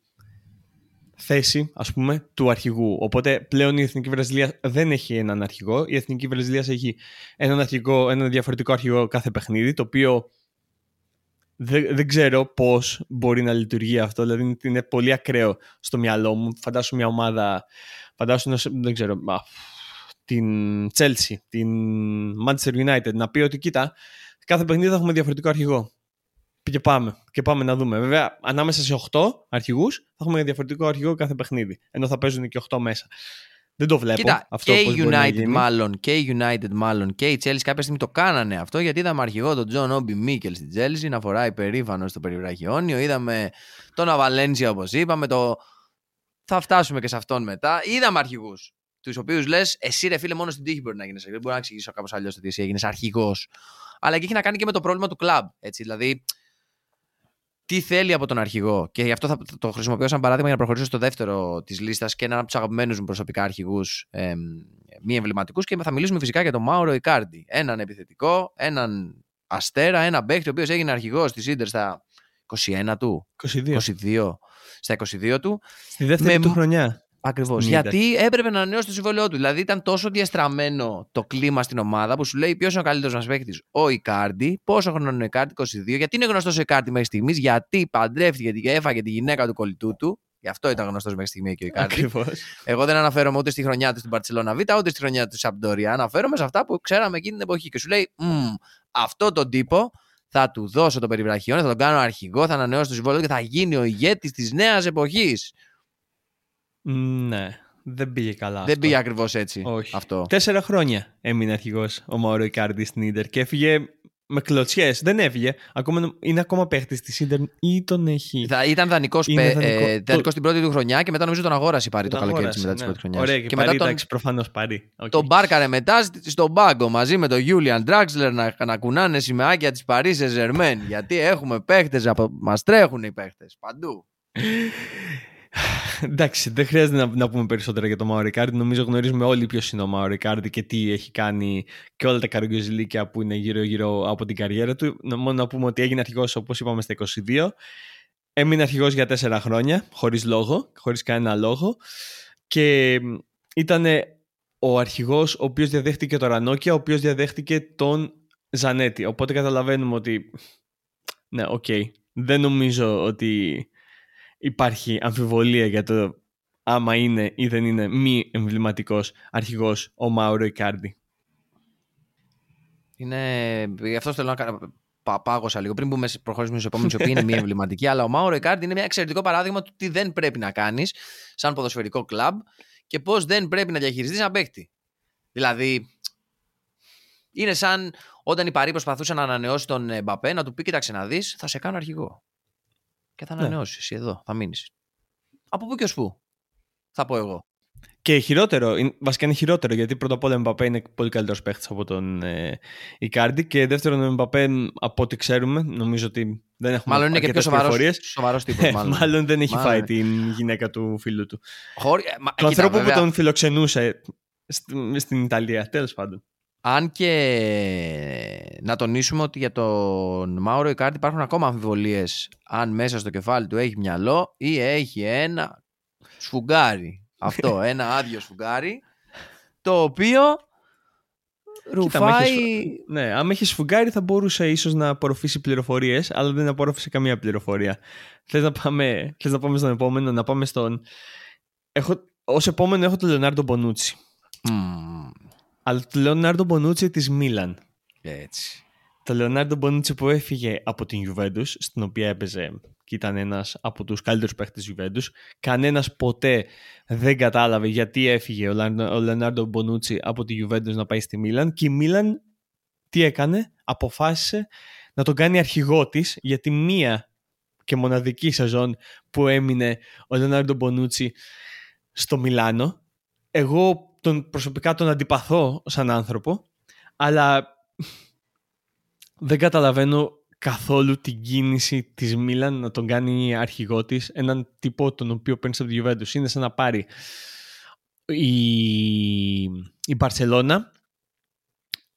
θέση, ας πούμε, του αρχηγού. Οπότε πλέον η Εθνική Βραζιλία δεν έχει έναν αρχηγό. Η Εθνική Βραζιλία έχει έναν, αρχηγό, έναν διαφορετικό αρχηγό κάθε παιχνίδι, το οποίο δεν, δεν ξέρω πώς μπορεί να λειτουργεί αυτό. Δηλαδή είναι πολύ ακραίο στο μυαλό μου. Φαντάσου μια ομάδα, φαντάσου, δεν ξέρω, την Chelsea, την Manchester United, να πει ότι κοίτα, κάθε παιχνίδι θα έχουμε διαφορετικό αρχηγό και πάμε. Και πάμε να δούμε. Βέβαια, ανάμεσα σε 8 αρχηγούς θα έχουμε διαφορετικό αρχηγό κάθε παιχνίδι. Ενώ θα παίζουν και 8 μέσα. Δεν το βλέπω. Κοίτα, αυτό και η United μάλλον και η United μάλλον και η Chelsea κάποια στιγμή το κάνανε αυτό γιατί είδαμε αρχηγό τον Τζον Όμπι Μίκελ στην Chelsea να φοράει περήφανος το περιβραχιόνιο. Είδαμε τον Βαλένσια όπως είπαμε. Το... Θα φτάσουμε και σε αυτόν μετά. Είδαμε αρχηγούς. Τους οποίους λες, εσύ ρε φίλε, μόνο στην τύχη μπορεί να γίνει. Δεν μπορώ να εξηγήσω κάπως αλλιώς το τι εσύ έγινες αρχηγός. Αλλά και έχει να κάνει και με το πρόβλημα του κλαμπ. Δηλαδή, τι θέλει από τον αρχηγό. Και γι' αυτό θα το χρησιμοποιώ σαν παράδειγμα για να προχωρήσω στο δεύτερο της λίστας και έναν από τους αγαπημένους μου προσωπικά αρχηγούς ε, μη εμβληματικούς. Και θα μιλήσουμε φυσικά για τον Μάουρο Ικάρντι. Έναν επιθετικό, έναν αστέρα, έναν παίχτη ο οποίος έγινε αρχηγός της Ιντερ στα 21 του. 22. 22 στα 22 του. Στη δεύτερη του χρονιά. Ακριβώς. Γιατί έπρεπε να ανανεώσει το συμβόλαιό του. Δηλαδή ήταν τόσο διαστραμμένο το κλίμα στην ομάδα που σου λέει ποιος είναι ο καλύτερος μας παίκτης. Ο Ικάρντι. Πόσο χρόνο είναι ο Ικάρντι, 22. Γιατί είναι γνωστός ο Ικάρντι μέχρι στιγμής. Γιατί παντρεύτηκε και έφαγε τη γυναίκα του κολλητού του. Γι' αυτό ήταν γνωστός μέχρι στιγμή και ο Ικάρντι. Ακριβώς. Εγώ δεν αναφέρομαι ούτε στη χρονιά του στην Παρσελόνα Β, ούτε στη χρονιά του Σαμπντόρια. Αναφέρομαι σε αυτά που ξέραμε εκείνη την εποχή. Και σου λέει, «Μμμ, αυτό τον τύπο θα του δώσω το περιβραχιόν, θα τον κάνω αρχηγό, θα ανανεώσω το συμβόλαιο και θα γίνει ο ηγέτης της νέας εποχής. Ναι, δεν πήγε καλά. Δεν αυτό. πήγε ακριβώς έτσι Όχι. αυτό. Τέσσερα χρόνια έμεινε αρχηγός ο Μαούρο Ικάρντι στην Ιντερ και έφυγε με κλωτσιές. Δεν έφυγε. Ακόμα, είναι ακόμα παίχτης της Ιντερ ή τον έχει. Θα, ήταν δανεικός Είναι δανεικό. ε, δανεικός την πρώτη του χρονιά και μετά νομίζω τον αγόρασε πάρει το Τον καλοκαίρι της αγόρασε, μετά της ναι. πρώτης χρονιάς. Ωραία, και, μετά πάρει, τον, εντάξει, προφανώς πάρει. Οκ. τον μπάρκαρε μετά σ- στον πάγκο μαζί με τον Γιούλιαν Draxler να, να κουνάνε σημαιάκια της Paris Saint-Germain. γιατί έχουμε παίχτες, μας τρέχουν οι παίχτες παντού. Εντάξει, δεν χρειάζεται να, να πούμε περισσότερα για το Μάουρο Ικάρντι. Νομίζω γνωρίζουμε όλοι ποιος είναι ο Μάουρο Ικάρντι και τι έχει κάνει και όλα τα καραγκιοζιλίκια που είναι γύρω-γύρω από την καριέρα του. Να- Μόνο να πούμε ότι έγινε αρχηγός, όπως είπαμε, στα 22. Έμεινε αρχηγός για τέσσερα χρόνια, χωρίς λόγο, χωρίς κανένα λόγο. Και ήταν ο αρχηγός ο οποίος διαδέχτηκε τον Ρανόκια, ο οποίος διαδέχτηκε τον Ζανέτη. Οπότε καταλαβαίνουμε ότι. Ναι, οκ. Δεν νομίζω ότι υπάρχει αμφιβολία για το άμα είναι ή δεν είναι μη εμβληματικός αρχηγός ο Μάουρο Ικάρντι. Είναι... Γι' αυτό θέλω να κάνω. πα- Πάγωσα λίγο πριν μπούμε, σε- προχωρήσουμε στους επόμενους, οι οποίοι είναι μη εμβληματικοί. Αλλά ο Μάουρο Ικάρντι είναι ένα εξαιρετικό παράδειγμα του τι δεν πρέπει να κάνεις σαν ποδοσφαιρικό κλαμπ και πώς δεν πρέπει να διαχειριστείς ένα παίχτη. Δηλαδή, είναι σαν όταν η Παρή προσπαθούσε να ανανεώσει τον ε, Μπαπέ, να του πει: Κοίταξε να δεις, θα σε κάνω αρχηγό. Και θα Ναι. ανανεώσεις εσύ εδώ, θα μείνεις. Από πού και ως πού, θα πω εγώ. Και χειρότερο, είναι- βασικά είναι χειρότερο γιατί πρώτα απ' όλα ο Εμπαπέ είναι πολύ καλύτερος παίχτης από τον ε, Ικάρντι και δεύτερον ο Εμπαπέ από ό,τι ξέρουμε νομίζω ότι δεν έχουμε Μάλλον είναι και πιο αρκετές σοβαρό πληροφορίες. σοβαρός τύπος, Ε, μάλλον. μάλλον δεν έχει Μάλλον. φάει την γυναίκα του φίλου του. Χωρί- ε, μα- Του κοίτα, ανθρώπου βέβαια, που τον φιλοξενούσε στην, στην Ιταλία, τέλος πάντων. Αν και να τονίσουμε ότι για τον Μάουρο Ικάρντι υπάρχουν ακόμα αμφιβολίες αν μέσα στο κεφάλι του έχει μυαλό ή έχει ένα σφουγγάρι. Αυτό, ένα άδειο σφουγγάρι το οποίο Κοίτα, άμα ρουφάει... έχεις- Ναι, άμα είχε σφουγγάρι θα μπορούσε ίσως να απορροφήσει πληροφορίες, αλλά δεν απορρόφησε καμία πληροφορία. Θες να πάμε, θες να πάμε στον επόμενο, να πάμε στον... Έχω, ως επόμενο έχω τον Λεωνάρντο Μπονούτσι. Μμμ, Αλλά το Λεωνάρντο Μπονούτσι της Μίλαν. έτσι. Το Λεωνάρντο Μπονούτσι που έφυγε από την Juventus, στην οποία έπαιζε και ήταν ένας από τους καλύτερους παίχτες της Juventus. Κανένας ποτέ δεν κατάλαβε γιατί έφυγε ο Λαν- ο Λεωνάρντο Μπονούτσι από τη Juventus να πάει στη Μίλαν και η Μίλαν τι έκανε, αποφάσισε να τον κάνει αρχηγό της για τη μία και μοναδική σεζόν που έμεινε ο Λεωνάρντο Μπονούτσι στο Μιλάνο. Εγώ τον, προσωπικά τον αντιπαθώ σαν άνθρωπο, αλλά δεν καταλαβαίνω καθόλου την κίνηση της Μίλαν να τον κάνει αρχηγό της έναν τύπο τον οποίο παίρνει από τη Juventus. Είναι σαν να πάρει η, η Μπαρσελώνα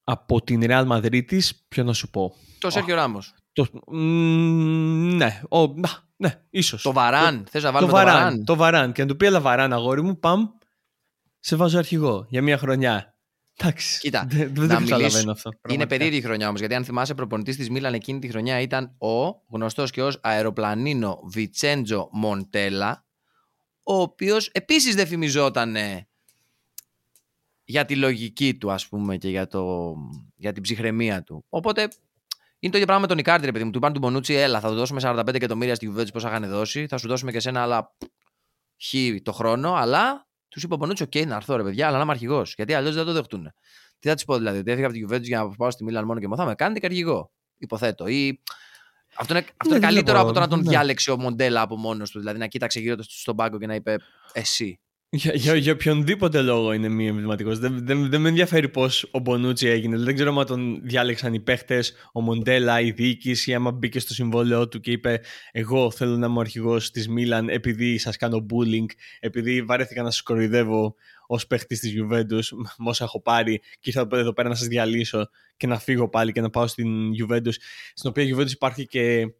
από την Real Madrid της, ποιο να σου πω. Το Σέρχιο Ράμος. Το, μ, ναι, ο, να, ναι, ίσως. Το Βαράν. Θες να το βάλουμε το βαράν, Βαράν. το βαράν. Και να του πει, έλα βαράν αγόρι μου, παμ, σε βάζω αρχηγό για μία χρονιά. Εντάξει, Κοίτα, δεν, δεν να το καταλαβαίνω μιλήσω- αυτό. Είναι πραγματικά. περίεργη η χρονιά όμως, γιατί αν θυμάσαι, προπονητής της Μίλαν εκείνη τη χρονιά ήταν ο γνωστός και ως αεροπλανίνο Βιτσέντζο Μοντέλα, ο οποίος επίσης δεν φημιζόταν για τη λογική του, ας πούμε, και για, το, για την ψυχραιμία του. Οπότε είναι το ίδιο πράγμα με τον Ικάρντι, ρε παιδί μου. Του είπαν του Μπονούτσι, έλα, θα του δώσουμε 45 εκατομμύρια στη Juventus πόσα είχαν δώσει, θα σου δώσουμε και σένα άλλα χ το χρόνο, αλλά τους είπε ο Μπονούτσι, οκ, να έρθω ρε παιδιά, αλλά να είμαι αρχηγός. Γιατί αλλιώς δεν το δεχτούν. Τι θα τους πω δηλαδή, ότι έφυγα από τη Juventus για να πάω στη Μίλαν μόνο και μόνο. Θα με κάνετε και αρχηγό. Υποθέτω. Ή... Αυτό είναι, αυτό Ναι, είναι δεν καλύτερο βλέπω, από το να τον ναι. διάλεξε ο Μοντέλα από μόνος του. Δηλαδή να κοίταξε γύρω του στον πάγκο και να είπε Εσύ. Για, για, για οποιονδήποτε λόγο είναι μη εμβληματικός. Δεν, δεν, δεν με ενδιαφέρει πώς ο Μπονούτσι έγινε. Δεν ξέρω αν τον διάλεξαν οι παίχτες, ο Μοντέλα, η διοίκηση, άμα μπήκε στο συμβόλαιό του και είπε: Εγώ θέλω να είμαι ο αρχηγός της Μίλαν επειδή σας κάνω bullying, επειδή βαρέθηκα να σας κοροϊδεύω ως παίχτης της Juventus με όσα έχω πάρει και ήρθα εδώ πέρα να σας διαλύσω και να φύγω πάλι και να πάω στην Juventus. Στην οποία Juventus υπάρχει και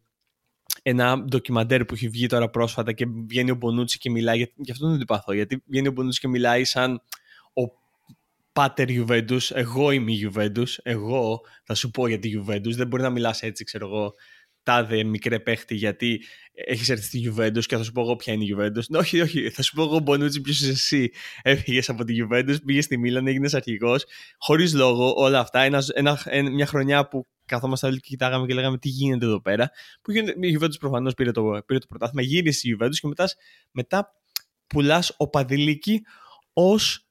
ένα ντοκιμαντέρ που έχει βγει τώρα πρόσφατα και βγαίνει ο Μπονούτσι και μιλάει. Για, γι' αυτό δεν το πάθω. Γιατί βγαίνει ο Μπονούτσι και μιλάει σαν ο πάτερ Juventus. Εγώ είμαι η Juventus. Εγώ θα σου πω για τη Juventus. Δεν μπορεί να μιλάς έτσι, ξέρω εγώ, τάδε μικρέ παίχτη γιατί έχεις έρθει στη Juventus και θα σου πω εγώ ποια είναι η Juventus. Ναι, όχι, όχι, θα σου πω εγώ Μπονούτσι ποιος είσαι εσύ. Έφυγες από τη Juventus, πήγες στη Μίλαν, έγινες αρχηγός, χωρίς λόγο όλα αυτά. Ένας, ένα, μια χρονιά που καθόμαστε όλοι και κοιτάγαμε και λέγαμε τι γίνεται εδώ πέρα. Που γίνεται, η Juventus προφανώς πήρε το, πήρε το πρωτάθλημα, γύρισε η Juventus και μετά, μετά πουλάς ο Παδηλίκη ως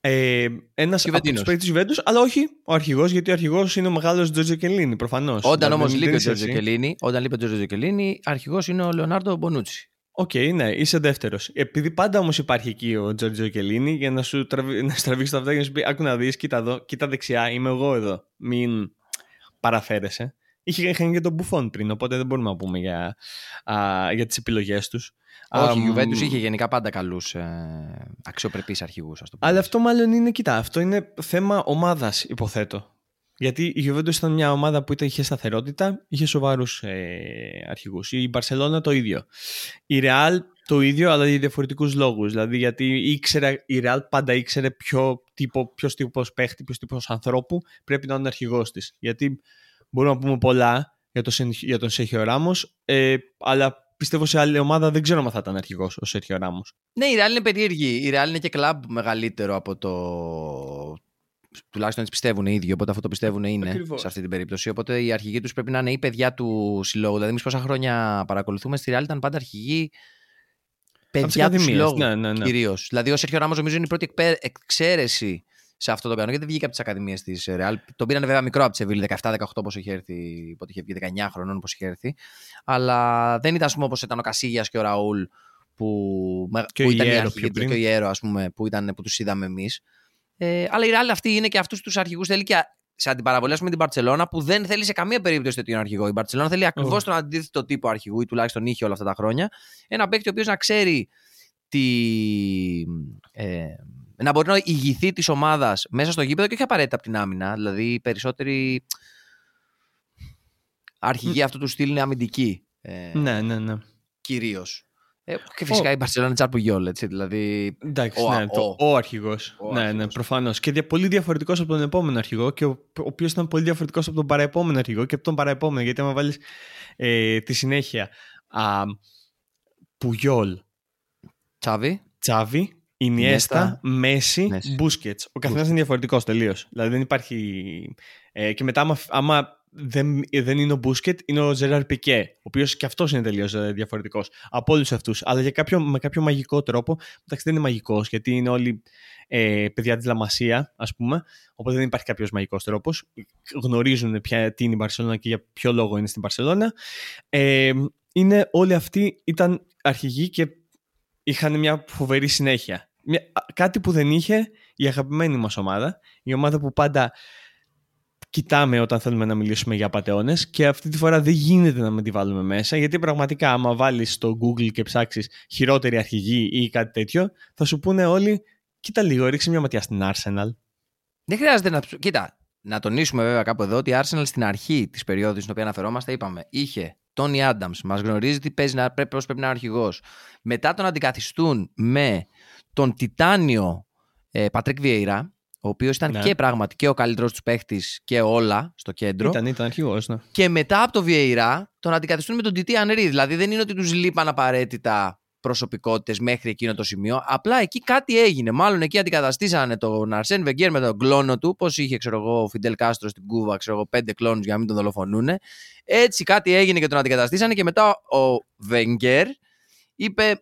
ε, ένας από τους παίκτες της Juventus, αλλά όχι ο αρχηγός, γιατί ο αρχηγός είναι ο μεγάλος Τζορτζο Κελίνη, προφανώς. Όταν όμως λείπει ο Τζορτζο Κελίνη, όταν λείπει ο Τζορτζο Κελίνη, αρχηγός είναι ο Λεωνάρντο Μπονούτσι. Οκ, οκέι, ναι, είσαι δεύτερος. Επειδή πάντα όμως υπάρχει εκεί ο Τζορτζο Κελίνη για να σου, τραβή, να σου τραβήξει τα αυτά και να σου πει: Άκου να δεις, κοίτα εδώ, κοίτα δεξιά, είμαι εγώ εδώ. Μην παραφέρεσαι. Είχε, είχαν και τον Μπουφόν πριν, οπότε δεν μπορούμε να πούμε για, α, για τις επιλογές τους. Όχι, η Juventus είχε γενικά πάντα καλούς ε, αξιοπρεπείς αρχηγούς. Αλλά αυτό μάλλον είναι, κοιτά, αυτό είναι θέμα ομάδας, υποθέτω. Γιατί η Juventus ήταν μια ομάδα που είχε σταθερότητα, είχε σοβαρούς ε, αρχηγούς. Η Barcelona το ίδιο. Η Real το ίδιο, αλλά για διαφορετικούς λόγους. Δηλαδή, γιατί ήξερε, η Real πάντα ήξερε ποιο τύπο, ποιος τύπος παίχτη, ποιος τύπος ανθρώπου πρέπει να είναι αρχηγός της. Γιατί μπορούμε να πούμε πολλά για, το, για τον Σέχιο Ράμος, ε, αλλά πιστεύω σε άλλη ομάδα δεν ξέρω αν θα ήταν αρχηγός ο Σέρχιο Ράμος. Ναι, η Real είναι περίεργη. Η Real είναι και κλαμπ μεγαλύτερο από το. Τουλάχιστον έτσι πιστεύουν οι ίδιοι, οπότε αυτό το πιστεύουν είναι Ακριβώς. σε αυτή την περίπτωση. Οπότε οι αρχηγοί τους πρέπει να είναι οι παιδιά του συλλόγου. Δηλαδή, εμείς πόσα χρόνια παρακολουθούμε στη Real ήταν πάντα αρχηγοί παιδιά του συλλόγου. Ναι, ναι, ναι. Κυρίως. Δηλαδή, ο Σέρχιο Ράμος νομίζω είναι η πρώτη εξαίρεση σε αυτό το κανόνα, γιατί δεν βγήκε από τις ακαδημίες της Real. Τον πήραν βέβαια μικρό από τη Σεβίλη, 17-18 όπω είχε έρθει, πότε είχε βγει, 19 χρονών όπω είχε έρθει. Αλλά δεν ήταν όπως ήταν ο Κασίγια και ο Ραούλ που, και που ήταν η αρχή και ο Ιέρο, ας πούμε, που, ήταν, που τους είδαμε εμείς. Ε, αλλά η Real αυτή είναι και αυτούς τους αρχηγούς θέλει και σε αντιπαραβολή με την Παρσελώνα που δεν θέλει σε καμία περίπτωση τέτοιο αρχηγό. Η Παρσελώνα θέλει ακριβώς τον αντίθετο τύπο αρχηγού ή τουλάχιστον είχε όλα αυτά τα χρόνια. Ένα παίκτη ο οποίος να ξέρει τη, ε, να μπορεί να ηγηθεί της ομάδας μέσα στο γήπεδο και όχι απαραίτητα από την άμυνα. Δηλαδή, οι περισσότεροι αρχηγοί αυτού του στυλ είναι αμυντικοί. Ε, ναι, ναι, ναι. Κυρίως. Ε, και φυσικά η Μπαρσελόνα τσάρπου γιόλ, έτσι. Δηλαδή. Εντάξει, ο, ναι, ο, το, ο αρχηγός. Ναι, ναι, προφανώς. Και πολύ διαφορετικός από τον επόμενο αρχηγό και ο, ο οποίος ήταν πολύ διαφορετικός από τον παραεπόμενο αρχηγό και από τον παραεπόμενο. Γιατί άμα βάλεις ε, τη συνέχεια. Α, Πουγιόλ. Τσάβι. Τσάβι. Ινιέστα, Μέση, Μπούσκετς. Ο καθένας είναι διαφορετικός τελείως. Δηλαδή δεν υπάρχει. Ε, και μετά, άμα, άμα δεν, δεν είναι ο Μπούσκετ, είναι ο Ζεράρ Πικέ, ο οποίος και αυτός είναι τελείως ε, διαφορετικός από όλους αυτούς. Αλλά για κάποιο, με κάποιο μαγικό τρόπο. Εντάξει, δεν είναι μαγικός, γιατί είναι όλοι ε, παιδιά της Λαμασία, ας πούμε. Οπότε δεν υπάρχει κάποιος μαγικός τρόπος. Γνωρίζουν ποια, τι είναι η Μπαρσελόνα και για ποιο λόγο είναι στην Μπαρσελόνα. Ε, είναι όλοι αυτοί ήταν αρχηγοί και είχαν μια φοβερή συνέχεια μια, κάτι που δεν είχε η αγαπημένη μας ομάδα, η ομάδα που πάντα κοιτάμε όταν θέλουμε να μιλήσουμε για απαταιώνες και αυτή τη φορά δεν γίνεται να με τη βάλουμε μέσα γιατί πραγματικά άμα βάλεις στο Google και ψάξεις χειρότερη αρχηγή ή κάτι τέτοιο θα σου πούνε όλοι κοίτα λίγο ρίξε μια ματιά στην Arsenal. Δεν χρειάζεται να... Κοίτα, να τονίσουμε βέβαια κάπου εδώ ότι η Arsenal στην αρχή της περίοδου στην οποία αναφερόμαστε είπαμε είχε Τόνι Άνταμς, μας γνωρίζει τι παίζει να πρέπει, πρέπει να είναι αρχηγός. Μετά τον αντικαθιστούν με τον Τιτάνιο ε, Πατρίκ Βιέιρα, ο οποίος ήταν ναι. και πράγματι και ο καλύτερος τους παίχτης και όλα στο κέντρο. Ήταν, ήταν αρχηγός, ναι. Και μετά από το Βιέιρα τον αντικαθιστούν με τον Τιερί Ανρί. Δηλαδή δεν είναι ότι τους λείπαν απαραίτητα προσωπικότητες μέχρι εκείνο το σημείο. Απλά εκεί κάτι έγινε. Μάλλον εκεί αντικαταστήσανε τον Αρσέν Βενγκέρ με τον κλώνο του. Πώς είχε, ξέρω εγώ, ο Φιντέλ Κάστρο στην Κούβα, ξέρω εγώ, πέντε κλώνους για να μην τον δολοφονούν. Έτσι κάτι έγινε και τον αντικαταστήσανε και μετά ο Βεγγέρ είπε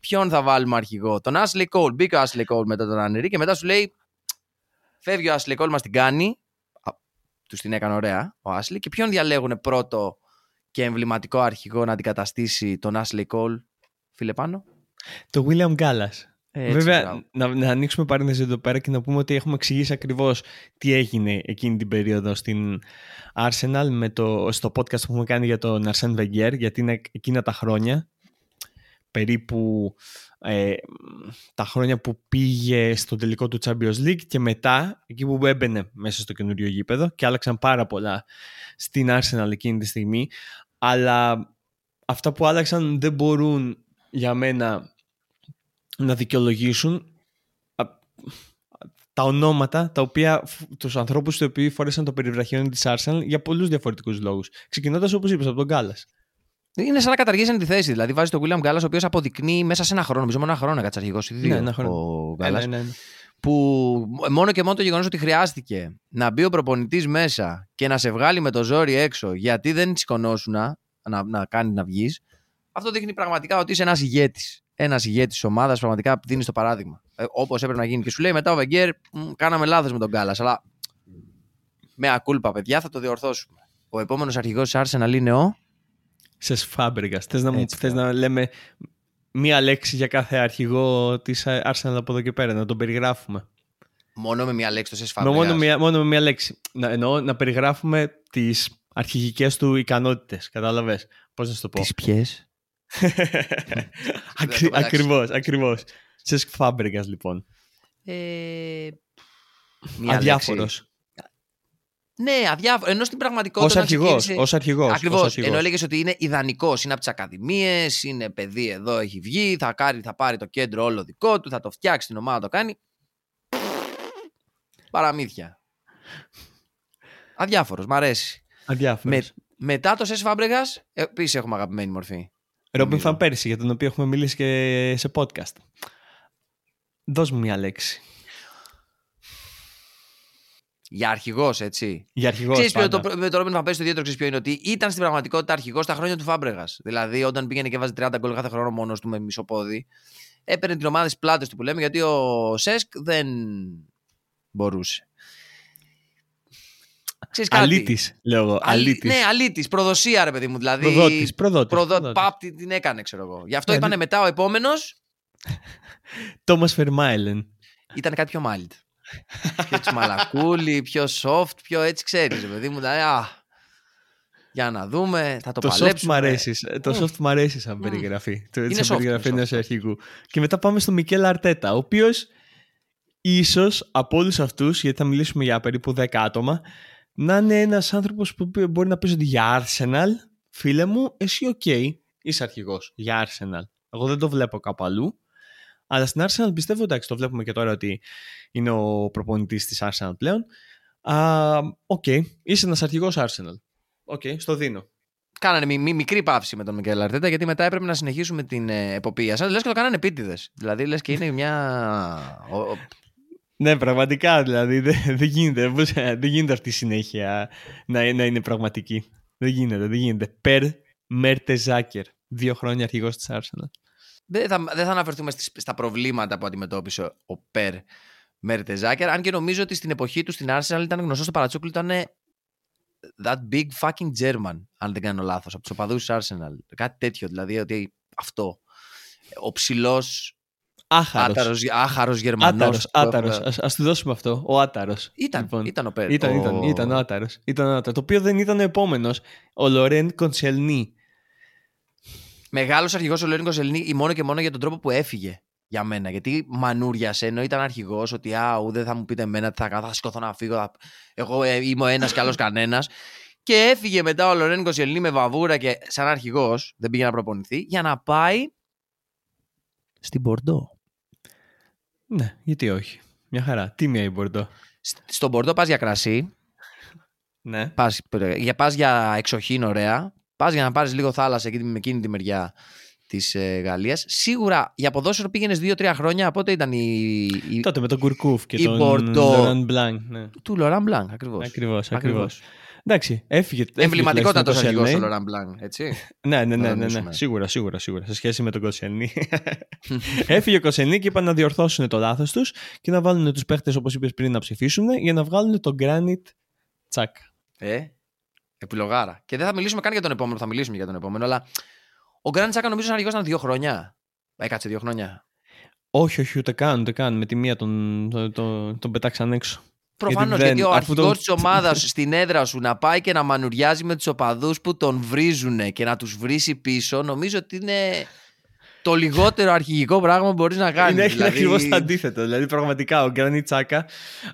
ποιον θα βάλουμε αρχηγό. Τον Ashley Cole. Μπήκε ο Ashley Cole μετά τον Ανερή και μετά σου λέει φεύγει ο Ashley Cole, μας την κάνει. Τους την έκανε ωραία ο Ashley. Και ποιον διαλέγουν πρώτο και εμβληματικό αρχηγό να αντικαταστήσει τον Ashley Cole, φίλε πάνω. Το William Gallas. Βέβαια, να, να ανοίξουμε παρένθεση εδώ πέρα και να πούμε ότι έχουμε εξηγήσει ακριβώς τι έγινε εκείνη την περίοδο στην Arsenal με το, στο podcast που έχουμε κάνει για τον Arsene Wenger, γιατί είναι εκείνα τα χρόνια περίπου ε, τα χρόνια που πήγε στο τελικό του Champions League και μετά εκεί που έμπαινε μέσα στο καινούριο γήπεδο και άλλαξαν πάρα πολλά στην Arsenal εκείνη τη στιγμή αλλά αυτά που άλλαξαν δεν μπορούν για μένα να δικαιολογήσουν τα ονόματα τα οποία τους ανθρώπους οι οποίοι φόρεσαν το περιβραχιόνι της Arsenal για πολλούς διαφορετικούς λόγους. Ξεκινώντας όπως είπες από τον Γκάλας. Είναι σαν να καταργήσει τη θέση. Δηλαδή βάζει τον William Gallas, ο οποίος αποδεικνύει μέσα σε ένα χρόνο, νομίζω μόνο ένα χρόνο έκατσε αρχηγός ή δύο. Ναι, ένα χρόνο. Ο Ε, Gallas, ναι, ναι, ναι. Που μόνο και μόνο το γεγονός ότι χρειάστηκε να μπει ο προπονητής μέσα και να σε βγάλει με το ζόρι έξω γιατί δεν σηκωνόσουν να, να, να κάνει να βγεις, αυτό δείχνει πραγματικά ότι είσαι ένας ηγέτης. Ένας ηγέτης της ομάδας, πραγματικά δίνεις το παράδειγμα. Ε, Όπως έπρεπε να γίνει. Και σου λέει μετά ο Βεγγέρ, «Μ, κάναμε λάθος με τον Γκάλας. Αλλά με ακούλπα, παιδιά, θα το διορθώσουμε. Ο επόμενος αρχηγός της Arsenal είναι ο. Σες Φάμπεργας. Θες να, μου, Έτσι, θες μπράβο. να λέμε μία λέξη για κάθε αρχηγό της Arsenal από εδώ και πέρα, να τον περιγράφουμε. Μόνο με μία λέξη το Σες Με μόνο, Φάμπρεγας. μία, μόνο με μία λέξη. Να, εννοώ να περιγράφουμε τις αρχηγικές του ικανότητες. Κατάλαβες; Πώς να σου το πω; Τις ποιες; Ακρι, μεταξύ. ακριβώς, ακριβώς. Σε Φάμπεργας λοιπόν. Ε, μία Αδιάφορος. λέξη. Ναι, αδιάφορο. Ενώ στην Ως πραγματικότητα. αρχηγός. Ως αρχηγός. Ακριβώς. ως αρχηγός. Ενώ έλεγες ότι είναι ιδανικός. Είναι από τις ακαδημίες, είναι παιδί εδώ, έχει βγει. Θα, κάνει, θα πάρει το κέντρο όλο δικό του, θα το φτιάξει την ομάδα, το κάνει. Παραμύθια. Αδιάφορος, μ' αρέσει. Αδιάφορος. Μετά το Σες Φάμπρεγα, επίσης έχουμε αγαπημένη μορφή. Ρόμπιν νομίζω. Φαν Πέρσι, για τον οποίο έχουμε μιλήσει και σε podcast. Δώσ' μου μία λέξη. Για αρχηγός, έτσι. Για αρχηγός Ξέρεις ποιο, πάντα. το, με το Ρόμπιν Φαν Πέρσι το ιδιαίτερο ξέρεις ποιο είναι ότι ήταν στην πραγματικότητα αρχηγός στα χρόνια του Φάμπρεγας. Δηλαδή, όταν πήγαινε και βάζει 30 γκολ κάθε χρόνο μόνος του με μισό πόδι, έπαιρνε την ομάδα στις πλάτες του που λέμε γιατί ο Σέσκ δεν μπορούσε. Ξέρεις κάτι; Αλήτης, λέω εγώ. Αλή- Αλήτης. Ναι, αλήτης. Προδοσία, ρε παιδί μου. Δηλαδή. Προδότης, προδότης, προδο- προδότης. Παπ την, την έκανε, ξέρω εγώ. Γι' αυτό Ναι, είπανε δι- μετά ο επόμενος Τόμας Φερμάιλεν. ήταν κάτι πιο mild. πιο τσμαλακούλι, πιο soft, πιο έτσι ξέρεις, ρε παιδί μου. Δηλαδή, α, για να δούμε, θα το, Το soft παλέψουμε. μ' αρέσεις. Το Μμ. soft μ' αρέσεις σαν Μμ. περιγραφή. Το, Είναι σαν soft, περιγραφή είναι ενός soft. αρχηγού. Και μετά πάμε στο Μικέλ Αρτέτα, ο οποίος ίσως από όλους αυτούς, γιατί θα μιλήσουμε για περίπου 10 άτομα, να είναι ένας άνθρωπος που μπορεί να πει ότι για Arsenal, φίλε μου, εσύ οκ, είσαι αρχηγός για Arsenal. Εγώ δεν το βλέπω κάπου αλλού. Αλλά στην Arsenal πιστεύω, εντάξει, το βλέπουμε και τώρα ότι είναι ο προπονητής της Arsenal πλέον. Α, Οκ, είσαι ένας αρχηγός Arsenal. Οκ, στο δίνω. Κάνανε μι- μι- μικρή παύση με τον Μικέλ Αρτέτα γιατί μετά έπρεπε να συνεχίσουμε την ε, εποπία. Σαν λες και το κάνανε επίτηδες. Δηλαδή λες και είναι μια. Ο- ο- Ναι, πραγματικά δηλαδή δεν, δεν γίνεται, πώς- δεν γίνεται αυτή η συνέχεια να, να είναι πραγματική. Δεν γίνεται, δεν γίνεται. Περ Μέρτεζάκερ. Δύο χρόνια αρχηγός της Arsenal. Δεν θα, δεν θα αναφερθούμε στις, στα προβλήματα που αντιμετώπισε ο Περ Μέρτεζάκερ. Αν και νομίζω ότι στην εποχή του στην Arsenal ήταν γνωστό στο Παρατσούκλου ήταν that big fucking German, αν δεν κάνω λάθος, από τους οπαδούς της Arsenal. Κάτι τέτοιο, δηλαδή ότι αυτό. Ο ψηλός Άχαρος. άχαρος Γερμανός. Άταρος, που άταρος. έχουμε- Ας, ας του δώσουμε αυτό. Ο Άταρος. Ήταν, Λοιπόν, ήταν ο Περ. Ήταν, ο... ήταν, ήταν ο Άταρος. Ήταν ο Άταρος. Το οποίο δεν ήταν ο επόμενος. Ο Λορέν Κονσελνί. Μεγάλος αρχηγός ο Λέρνικο Ελληνί, μόνο και μόνο για τον τρόπο που έφυγε για μένα. Γιατί μανούριασε, ενώ ήταν αρχηγός, ότι α, ου, θα μου πείτε εμένα τι θα κάνω, θα σηκωθώ να φύγω. θα- Εγώ ε, είμαι ο ένας κι άλλος κανένας. Και έφυγε μετά ο Λορένικο Ελληνί με βαβούρα και σαν αρχηγός, δεν πήγε να προπονηθεί, για να πάει στην Μπορντό. Ναι, γιατί όχι. Μια χαρά. Τίμια η Μπορντό; Σ- Στον Μπορντό πας για κρασί, Ναι. πας, για, πας για εξοχήν ωραία, πας για να πάρεις λίγο θάλασσα εκεί με εκείνη τη μεριά της ε, Γαλλίας. Σίγουρα για ποδόσφαιρο πήγαινες 2-3 χρόνια. Πότε ήταν η, η, Τότε με τον Κουρκούφ και η τον Bordeaux. Λοράν Μπλάνκ. Ναι. του Λοράν Μπλάνκ, ακριβώς. Ακριβώς, ακριβώς. Εντάξει, έφυγε. έφυγε Εμβληματικότατο τουλάχιστον το αρχηγό ο Κοσελνί. Λοράν Μπλάνκ, έτσι. Ναι, ναι, ναι, ναι, ναι. τονίσουμε. Σίγουρα, σίγουρα, σίγουρα. Σε σχέση με τον Κοσενή. Έφυγε ο Κοσενή και είπαν να διορθώσουν το λάθος τους και να βάλουν τους παίχτες, όπως είπες πριν, να ψηφίσουν για να βγάλουν τον Granit Τσακ. ε, επιλογάρα. Και δεν θα μιλήσουμε καν για τον επόμενο, θα μιλήσουμε για τον επόμενο, αλλά ο Γκραντ Τσάκα νομίζω ότι αρχηγό ήταν δύο χρόνια. Έκατσε δύο χρόνια. Όχι, όχι, ούτε καν, ούτε καν. Με τη μία τον, τον, τον, τον πετάξαν έξω. Προφανώς Γιατί γιατί, δεν- ο αφού αρχηγός τον- της ομάδας στην έδρα σου να πάει και να μανουριάζει με τους οπαδούς που τον βρίζουν και να τους βρίσει πίσω, νομίζω ότι είναι το λιγότερο αρχηγικό πράγμα που μπορείς να κάνεις. Είναι δηλαδή... ακριβώς το αντίθετο. Δηλαδή, πραγματικά ο Granit Τσάκα,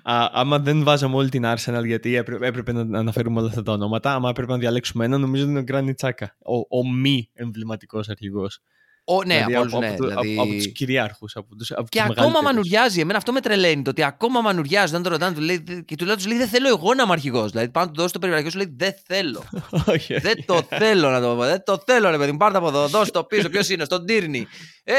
α, άμα δεν βάζαμε όλη την Arsenal, γιατί έπρεπε, έπρεπε να αναφέρουμε όλα αυτά τα ονόματα, άμα έπρεπε να διαλέξουμε ένα, νομίζω ότι είναι ο Granit Τσάκα. Ο, ο μη εμβληματικός αρχηγός Ο, ναι, δηλαδή, από, όλους, από, ναι, από, δηλαδή... από, από τους κυριάρχους. Από τους, από Και τους ακόμα μεγαλύτερους. μανουριάζει. Εμένα αυτό με τρελαίνει. Το ότι ακόμα μανουριάζει. Δεν το ρωτάνε του λέει, και του λέω, τους λέει Δεν θέλω εγώ να είμαι αρχηγός. Δηλαδή πάνω να του δώσει το περιβαλλοντικό σου λέει Δεν θέλω. Όχι, όχι. δεν το θέλω να το πω. Δεν το θέλω, ρε παιδί μου. Πάρτε από εδώ. Δώσε το πίσω. Ποιος είναι, στον Τύρνη. Ε,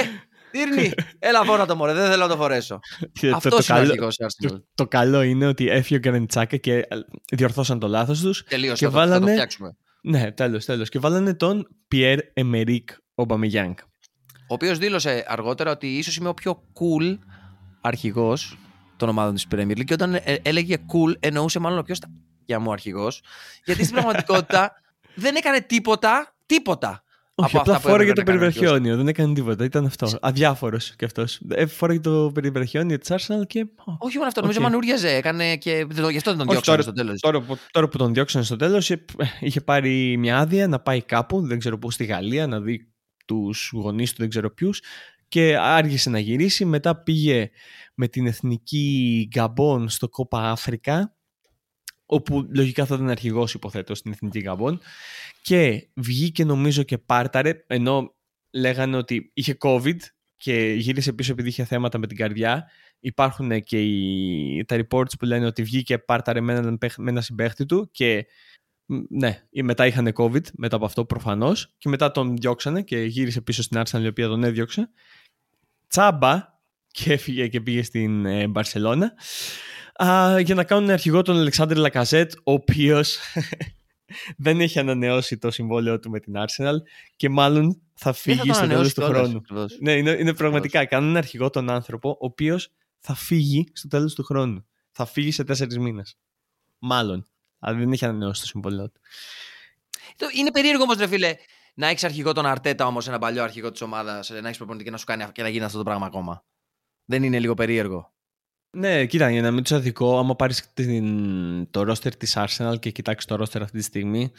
Τύρνη. Έλα φόρα το μωρέ. Δεν θέλω να το φορέσω. Και το- Αυτός το είναι ο καλό- αρχηγός Arsenal. Το, το καλό είναι ότι έφυγε ο Γκρανιτσάκα και ε, διορθώσαν το λάθος τους. Τελείωσε. και Θα, το- θα το βάλανε- φτιάξουμε. Ναι, τέλος, τέλος. Και βάλανε τον Πιέρ Εμερίκ Ομπαμεγιάνγκ. Ο οποίος δήλωσε αργότερα ότι ίσως είμαι ο πιο cool αρχηγός των ομάδων της Premier League. Και όταν ε, έλεγε cool, εννοούσε μάλλον ο πιο για μου αρχηγός. Γιατί στην πραγματικότητα δεν έκανε τίποτα, τίποτα. Όχι, από απλά αυτά που φόραγε έπρεπε το να κάνει ο αρχηγός. περιβραχιόνιο. Δεν έκανε τίποτα. Ήταν αυτό. Αδιάφορος κι αυτός. Φόραγε το περιβραχιόνιο της Arsenal και. ω, Όχι μόνο αυτό, νομίζω Οκ. μανούριαζε. Έκανε και. δεν το- Γι' αυτό δεν τον Όχι, διώξανε τώρα- στο τέλος. Τώρα, που- τώρα που τον διώξανε στο τέλος, είχε πάρει μια άδεια να πάει κάπου, δεν ξέρω πού, στη Γαλλία, να δει τους γονείς του, δεν ξέρω ποιους. Και άργησε να γυρίσει. Μετά πήγε με την εθνική Γκαμπόν στο Κόπα Αφρικα, όπου λογικά θα ήταν αρχηγός, υποθέτω, στην εθνική Γκαμπόν. Και βγήκε νομίζω και πάρταρε, ενώ λέγανε ότι είχε COVID και γύρισε πίσω επειδή είχε θέματα με την καρδιά. Υπάρχουν και οι, τα reports που λένε ότι βγήκε πάρταρε με έναν, παίχ- με ένα συμπαίχτη του και μ, ναι, ή μετά είχαν COVID μετά από αυτό προφανώς και μετά τον διώξανε και γύρισε πίσω στην Arsenal η οποία τον έδιωξε. Τσάμπα και έφυγε και πήγε στην ε, Μπαρσελώνα α, για να κάνουν αρχηγό τον Αλεξάνδρ Λακαζέτ ο οποίος δεν έχει ανανεώσει το συμβόλαιο του με την Arsenal και μάλλον θα φύγει στο τέλος του χρόνου. Ναι, είναι, είναι πραγματικά. Κάνουν αρχηγό τον άνθρωπο, ο οποίος θα φύγει στο τέλος του χρόνου. Θα φύγει σε τέσσερις μήνες. Μάλλον. Αλλά δεν έχει ανανεώσει το συμβόλαιο του. Είναι περίεργο όμως, ρε φίλε, να έχεις αρχηγό τον Αρτέτα όμως, ένα παλιό αρχηγό της ομάδας, να έχεις προπονητή και να σου κάνει και να γίνει αυτό το πράγμα ακόμα. Δεν είναι λίγο περίεργο. Ναι, κοίτα, για να μην τους αδικό, άμα πάρεις το ρόστερ της Arsenal και κοιτάξεις το ρόστερ αυτή τη στιγμή,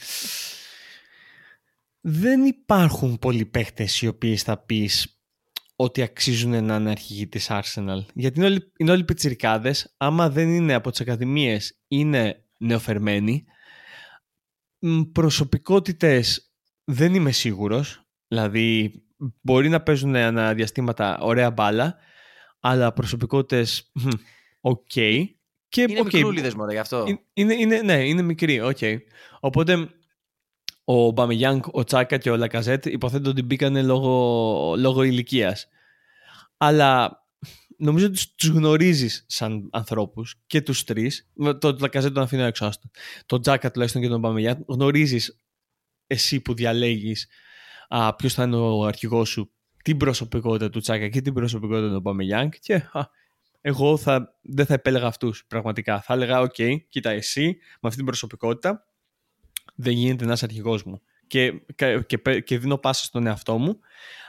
δεν υπάρχουν πολλοί παίχτες οι οποίοι θα πεις ότι αξίζουν να είναι αρχηγοί της Arsenal. Γιατί είναι όλοι, είναι όλοι πιτσιρικάδες. Άμα δεν είναι από τις ακαδημίες, είναι νεοφερμένοι. Μ, Προσωπικότητες δεν είμαι σίγουρος. Δηλαδή, μπορεί να παίζουν ανά διαστήματα ωραία μπάλα, αλλά προσωπικότητες, μ, οκ. Και, Είναι οκ, μικρούλιδες μωρέ, γι' αυτό. είναι, είναι, είναι- ναι, είναι μικροί, οκ. Οπότε ο Ομπαμεγιάνγκ, ο Τσάκα και ο Λακαζέτ υποθέτω ότι μπήκανε λόγω, λόγω ηλικίας. Αλλά νομίζω ότι τους γνωρίζεις σαν ανθρώπους και τους τρεις. Με Το Λακαζέτ τον αφήνω έξω άστο. Το Τσάκα τουλάχιστον και τον Ομπαμεγιάνγκ. Γνωρίζεις εσύ που διαλέγεις α, ποιος θα είναι ο αρχηγός σου την προσωπικότητα του Τσάκα και την προσωπικότητα του Ομπαμεγιάνγκ και α, εγώ θα, δεν θα επέλεγα αυτούς πραγματικά. Θα έλεγα, οκ, κοίτα εσύ με αυτή την προσωπικότητα δεν γίνεται να είσαι αρχηγός μου. Και, και, και, πε- και δίνω πάσα στον εαυτό μου α,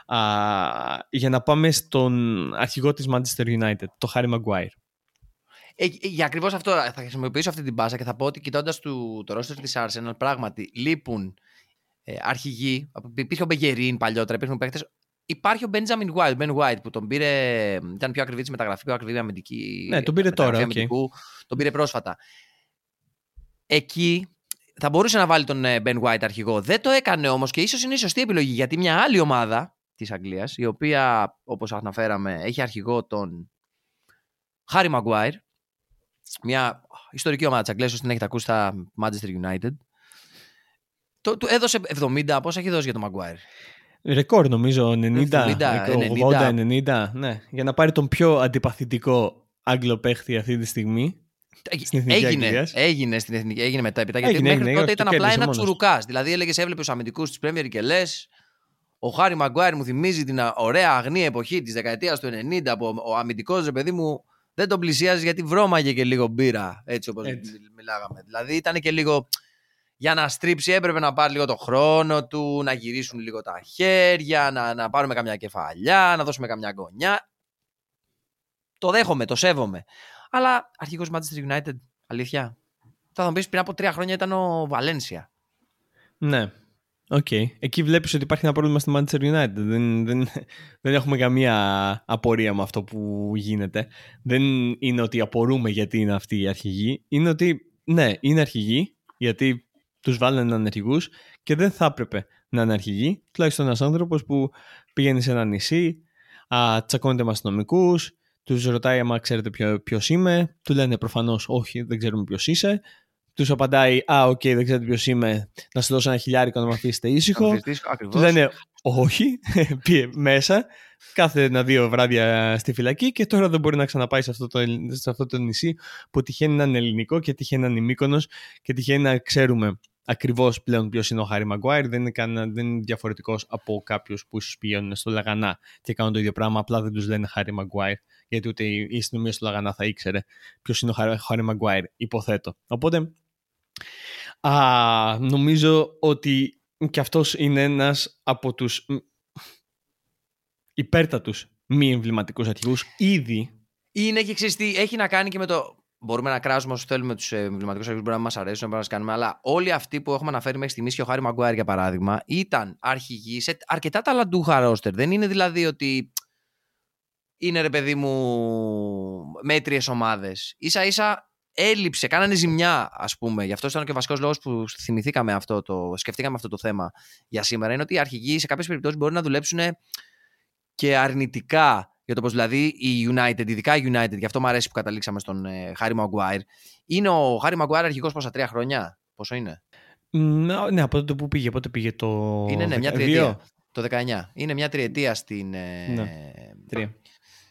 για να πάμε στον αρχηγό της Manchester United, το Harry Maguire. Ε, ε, για ακριβώς αυτό θα χρησιμοποιήσω αυτή την πάσα και θα πω ότι κοιτώντας το roster της Arsenal, πράγματι λείπουν ε, αρχηγοί. Υπήρχε ο Μπεγερίν παλιότερα, υπήρχαν παίχτες. Υπάρχει ο Benjamin White, Ben White που τον πήρε. ήταν πιο ακριβή τη μεταγραφή, πιο ακριβή αμυντική. Ναι, τον πήρε μεταγραφή τώρα, οκ. αμυντικού, τον πήρε πρόσφατα. Εκεί θα μπορούσε να βάλει τον ε, Ben White αρχηγό. Δεν το έκανε όμως και ίσως είναι η σωστή επιλογή γιατί μια άλλη ομάδα της Αγγλίας, η οποία όπως αναφέραμε έχει αρχηγό τον Harry Maguire, μια ιστορική ομάδα της Αγγλίας, όσο την έχετε ακούσει στα Manchester United. Το, του έδωσε 70, πόσα έχει δώσει για τον Maguire. Ρεκόρ νομίζω 90, 70, 80, 90, ναι. Για να πάρει τον πιο αντιπαθητικό Άγγλο παίχτη αυτή τη στιγμή. Στην Εθνική Έγινε, Αγγλίας. έγινε στην εθνική, έγινε μετά. Επειδή γιατί Έγινε, μέχρι έγινε, τότε το ήταν απλά κέρδισε ένα μόνος του. τσουρουκάς. Δηλαδή έλεγες, έβλεπες τους αμυντικούς της Premier και λες. Ο Χάρη Μαγκουάιρ μου θυμίζει την α- ωραία αγνή εποχή της δεκαετίας του 90 που ο- ο αμυντικός ρε παιδί μου δεν τον πλησιάζει γιατί βρώμαγε και λίγο μπύρα. Έτσι όπως Έτσι. μιλάγαμε. Δηλαδή ήταν και λίγο. Για να στρίψει έπρεπε να πάρει λίγο το χρόνο του, να γυρίσουν λίγο τα χέρια, να, να πάρουμε καμιά κεφαλιά, να δώσουμε καμιά γωνιά. Το δέχομαι, το σέβομαι. Αλλά αρχηγός Manchester United, αλήθεια. Θα μου πεις πριν από τρία χρόνια ήταν ο Βαλένσια. Ναι. Οκ. Εκεί βλέπεις ότι υπάρχει ένα πρόβλημα στη Manchester United. Δεν, δεν, δεν έχουμε καμία απορία με αυτό που γίνεται. Δεν είναι ότι απορούμε γιατί είναι αυτοί οι αρχηγοί. Είναι ότι, ναι, είναι αρχηγοί, γιατί τους βάλανε να είναι αρχηγούς και δεν θα έπρεπε να είναι αρχηγοί. Τουλάχιστον ένας άνθρωπος που πηγαίνει σε ένα νησί, α, τσακώνεται με αστυνομικούς, τους ρωτάει άμα ξέρετε ποιος είμαι, του λένε προφανώς όχι, δεν ξέρουμε ποιος είσαι. Τους απαντάει, Α, OK, okay, δεν ξέρετε ποιος είμαι, να σας δώσω ένα χιλιάρικο να με αφήσετε ήσυχο. Τους λένε, Όχι, πήγε μέσα, κάθε ένα-δύο βράδια στη φυλακή και τώρα δεν μπορεί να ξαναπάει σε αυτό το, σε αυτό το νησί που τυχαίνει να είναι ελληνικό και τυχαίνει να είναι η Μύκονος και τυχαίνει να ξέρουμε ακριβώς πλέον ποιος είναι ο Χάρη Μαγκουάιρ. Δεν είναι, κανένα, δεν είναι διαφορετικός από κάποιους που ίσως πηγαίνουν στο Λαγανά και κάνουν το ίδιο πράγμα. Απλά δεν τους λένε Χάρη Μαγκουάιρ, γιατί ούτε η αστυνομία στο Λαγανά θα ήξερε ποιος είναι ο Χάρη Μαγκουάιρ, υποθέτω. Οπότε α, νομίζω ότι και αυτός είναι ένας από τους υπέρτατους μη εμβληματικούς αρχηγούς ήδη. Είναι και ξέρεις τι, έχει να κάνει και με το μπορούμε να κράζουμε όσο θέλουμε τους εμβληματικούς αρχηγούς, μπορεί να μας αρέσουν, μπορεί να μας κάνουμε. Αλλά όλοι αυτοί που έχουμε αναφέρει μέχρι στιγμής και ο Χάρη Μαγκουάρ για παράδειγμα, ήταν αρχηγοί σε αρκετά ταλαντούχα ρόστερ. Δεν είναι δηλαδή ότι είναι ρε παιδί μου μέτριες ομάδες. σα ίσα έλειψε, κάνανε ζημιά, ας πούμε. Γι' αυτό ήταν και ο βασικός λόγος που θυμηθήκαμε αυτό το, σκεφτήκαμε αυτό το θέμα για σήμερα. Είναι ότι οι αρχηγοί σε κάποιες περιπτώσεις μπορεί να δουλέψουν και αρνητικά για το πώς δηλαδή η United, ειδικά η United, γι' αυτό μου αρέσει που καταλήξαμε στον ε, Χάρη Μαγκουάιρ. Είναι ο Χάρη Μαγκουάιρ αρχηγός πόσα τρία χρόνια, πόσο είναι; Ναι, από τότε που πήγε, πότε πήγε το. Είναι ναι, μια τριετία. Το 19. Είναι μια τριετία στην. Ε, ναι, τρία.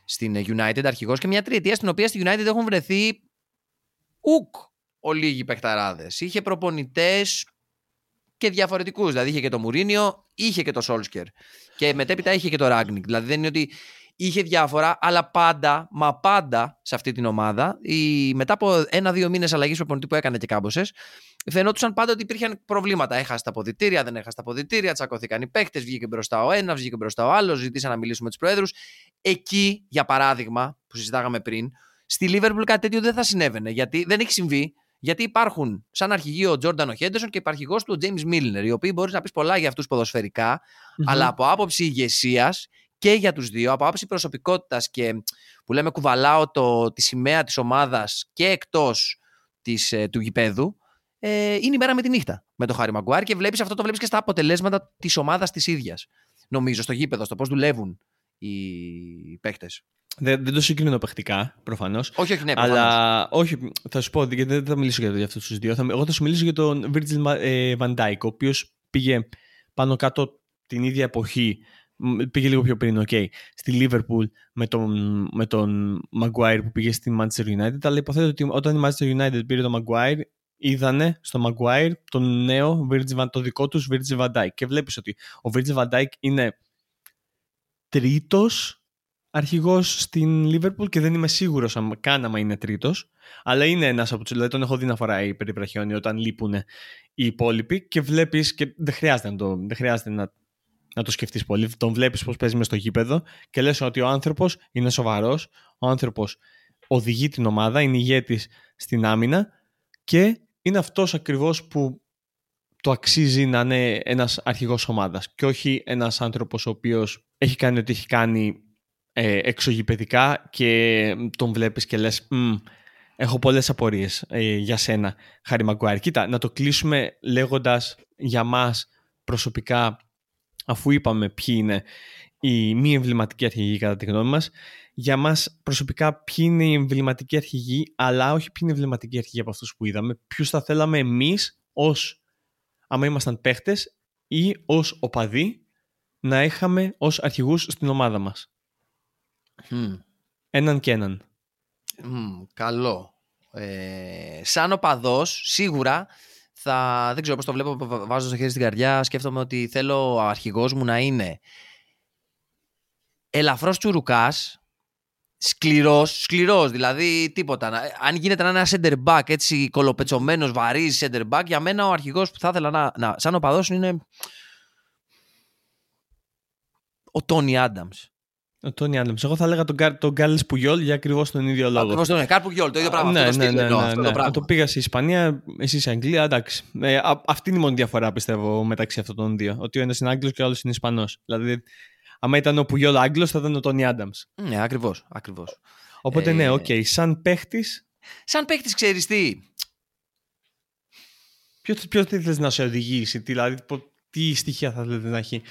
Στην United αρχηγός και μια τριετία στην οποία στη United έχουν βρεθεί ουκ ολίγοι παιχταράδες. Είχε προπονητές και διαφορετικούς. Δηλαδή είχε και το Μουρίνιο, είχε και το Σόλσκερ. Και μετέπειτα είχε και το Ράγκνικ. Δηλαδή δεν είναι ότι είχε διάφορα, αλλά πάντα, μα πάντα σε αυτή την ομάδα, η, μετά από ένα-δύο μήνες αλλαγής προπονητή που έκανε και κάμποσε, φαινόντουσαν πάντα ότι υπήρχαν προβλήματα. Έχασε τα αποδητήρια, δεν έχασε τα αποδητήρια, τσακώθηκαν οι παίχτε, βγήκε μπροστά ο ένας, βγήκε μπροστά ο άλλος, ζητήσαν να μιλήσουμε με τους προέδρους. Εκεί, για παράδειγμα, που συζητάγαμε πριν, στη Λίβερπουλ κάτι τέτοιο δεν θα συνέβαινε. Γιατί δεν έχει συμβεί. Γιατί υπάρχουν σαν αρχηγείο ο Τζόρνταν ο Χέντερσον και υπαρχηγός του ο Τζέιμς Μίλνερ, οι οποίοι μπορείς να πεις πολλά για αυτούς ποδοσφαιρικά, mm-hmm. αλλά από άποψη ηγεσίας και για τους δύο, από άποψη προσωπικότητας και που λέμε κουβαλάω το, τη σημαία της ομάδας και εκτός ε, του γηπέδου, ε, είναι η μέρα με τη νύχτα με τον Χάρη Μαγκουάρ και βλέπεις αυτό το βλέπεις και στα αποτελέσματα της ομάδας της ίδιας. Νομίζω στο γήπεδο, στο πώς δουλεύουν οι παίχτε. Δεν, δεν το συγκρίνω παιχτικά, προφανώς. Όχι, όχι, ναι, προφανώς. Αλλά όχι, θα σου πω, γιατί δεν θα μιλήσω για, για αυτούς τους δύο. Θα, εγώ θα σου μιλήσω για τον Virgil ε, Van Dijk, ο οποίος πήγε πάνω κάτω την ίδια εποχή. Πήγε λίγο πιο πριν, okay, στη Liverpool με τον, με τον Maguire που πήγε στη Manchester United. Αλλά υποθέτω ότι όταν η Manchester United πήρε τον Maguire, είδανε στο Maguire τον νέο Virgil, το δικό τους Virgil van Dijk. Και βλέπεις ότι ο Virgil van Dijk είναι τρίτος αρχηγός στην Λίβερπουλ και δεν είμαι σίγουρος αν καν άμα είναι τρίτος. Αλλά είναι ένας από τους. Δηλαδή τον έχω δει να φοράει περιβραχιόνι όταν λείπουν οι υπόλοιποι και βλέπεις. και δεν χρειάζεται να το, δεν χρειάζεται να, να το σκεφτείς πολύ. Τον βλέπεις πώς παίζει μες στο γήπεδο και λες ότι ο άνθρωπος είναι σοβαρός. Ο άνθρωπος οδηγεί την ομάδα, είναι ηγέτης στην άμυνα και είναι αυτός ακριβώς που το αξίζει να είναι ένας αρχηγός ομάδας και όχι ένας άνθρωπος ο οποίος έχει κάνει ό,τι έχει κάνει ε, εξωγηπαιδικά και τον βλέπεις και λες έχω πολλές απορίες ε, για σένα Χάρη Μαγκουάρ. Κοίτα, να το κλείσουμε λέγοντας για μας προσωπικά αφού είπαμε ποιοι είναι οι μη εμβληματικοί αρχηγοί κατά τη γνώμη μας για μας προσωπικά ποιοι είναι οι εμβληματικοί αρχηγοί αλλά όχι ποιοι είναι οι εμβληματικοί αρχηγοί από αυτούς που είδαμε ποιους θα θέλαμε εμείς ως άμα ήμασταν παίχτες ή ως οπαδοί να είχαμε ως αρχηγούς στην ομάδα μας. Έναν και έναν. καλό. Ε, σαν οπαδός, σίγουρα θα. Δεν ξέρω πώς το βλέπω, βάζω στο χέρι στην καρδιά. Σκέφτομαι ότι θέλω ο αρχηγός μου να είναι ελαφρώς τσουρουκάς, σκληρός, σκληρός, δηλαδή τίποτα. Αν γίνεται να είναι ένα center back έτσι κολοπετσωμένος, βαρύς center back, για μένα ο αρχηγός που θα ήθελα να, να σαν οπαδός είναι. Ο Τόνι Άνταμς. Ο Τόνι Άνταμ. Εγώ θα έλεγα τον, τον Γκάλες Πουγιόλ για ακριβώς τον ίδιο λόγο. Ακριβώς τον Γκάλε Πουγιόλ, το ίδιο πράγμα. Ναι, ναι, ναι, ναι, ναι. Το, το πήγα σε Ισπανία, εσύ σε Αγγλία, εντάξει. Ε, α, αυτή είναι η μόνη διαφορά πιστεύω μεταξύ αυτών των δύο. Ότι ο ένας είναι Άγγλος και ο άλλος είναι Ισπανός. Δηλαδή, άμα ήταν ο Πουγιόλ Άγγλος, θα ήταν ο Τόνι Άνταμς. Ναι, ακριβώς. Ακριβώς. Οπότε ναι, ε... ναι, OK. Okay. Σαν παίχτη. Σαν παίχτης, ξέρεις τι; Ποιο, ποιο θέλει να σε οδηγήσει, δηλαδή τι στοιχεία θα θέλετε να έχει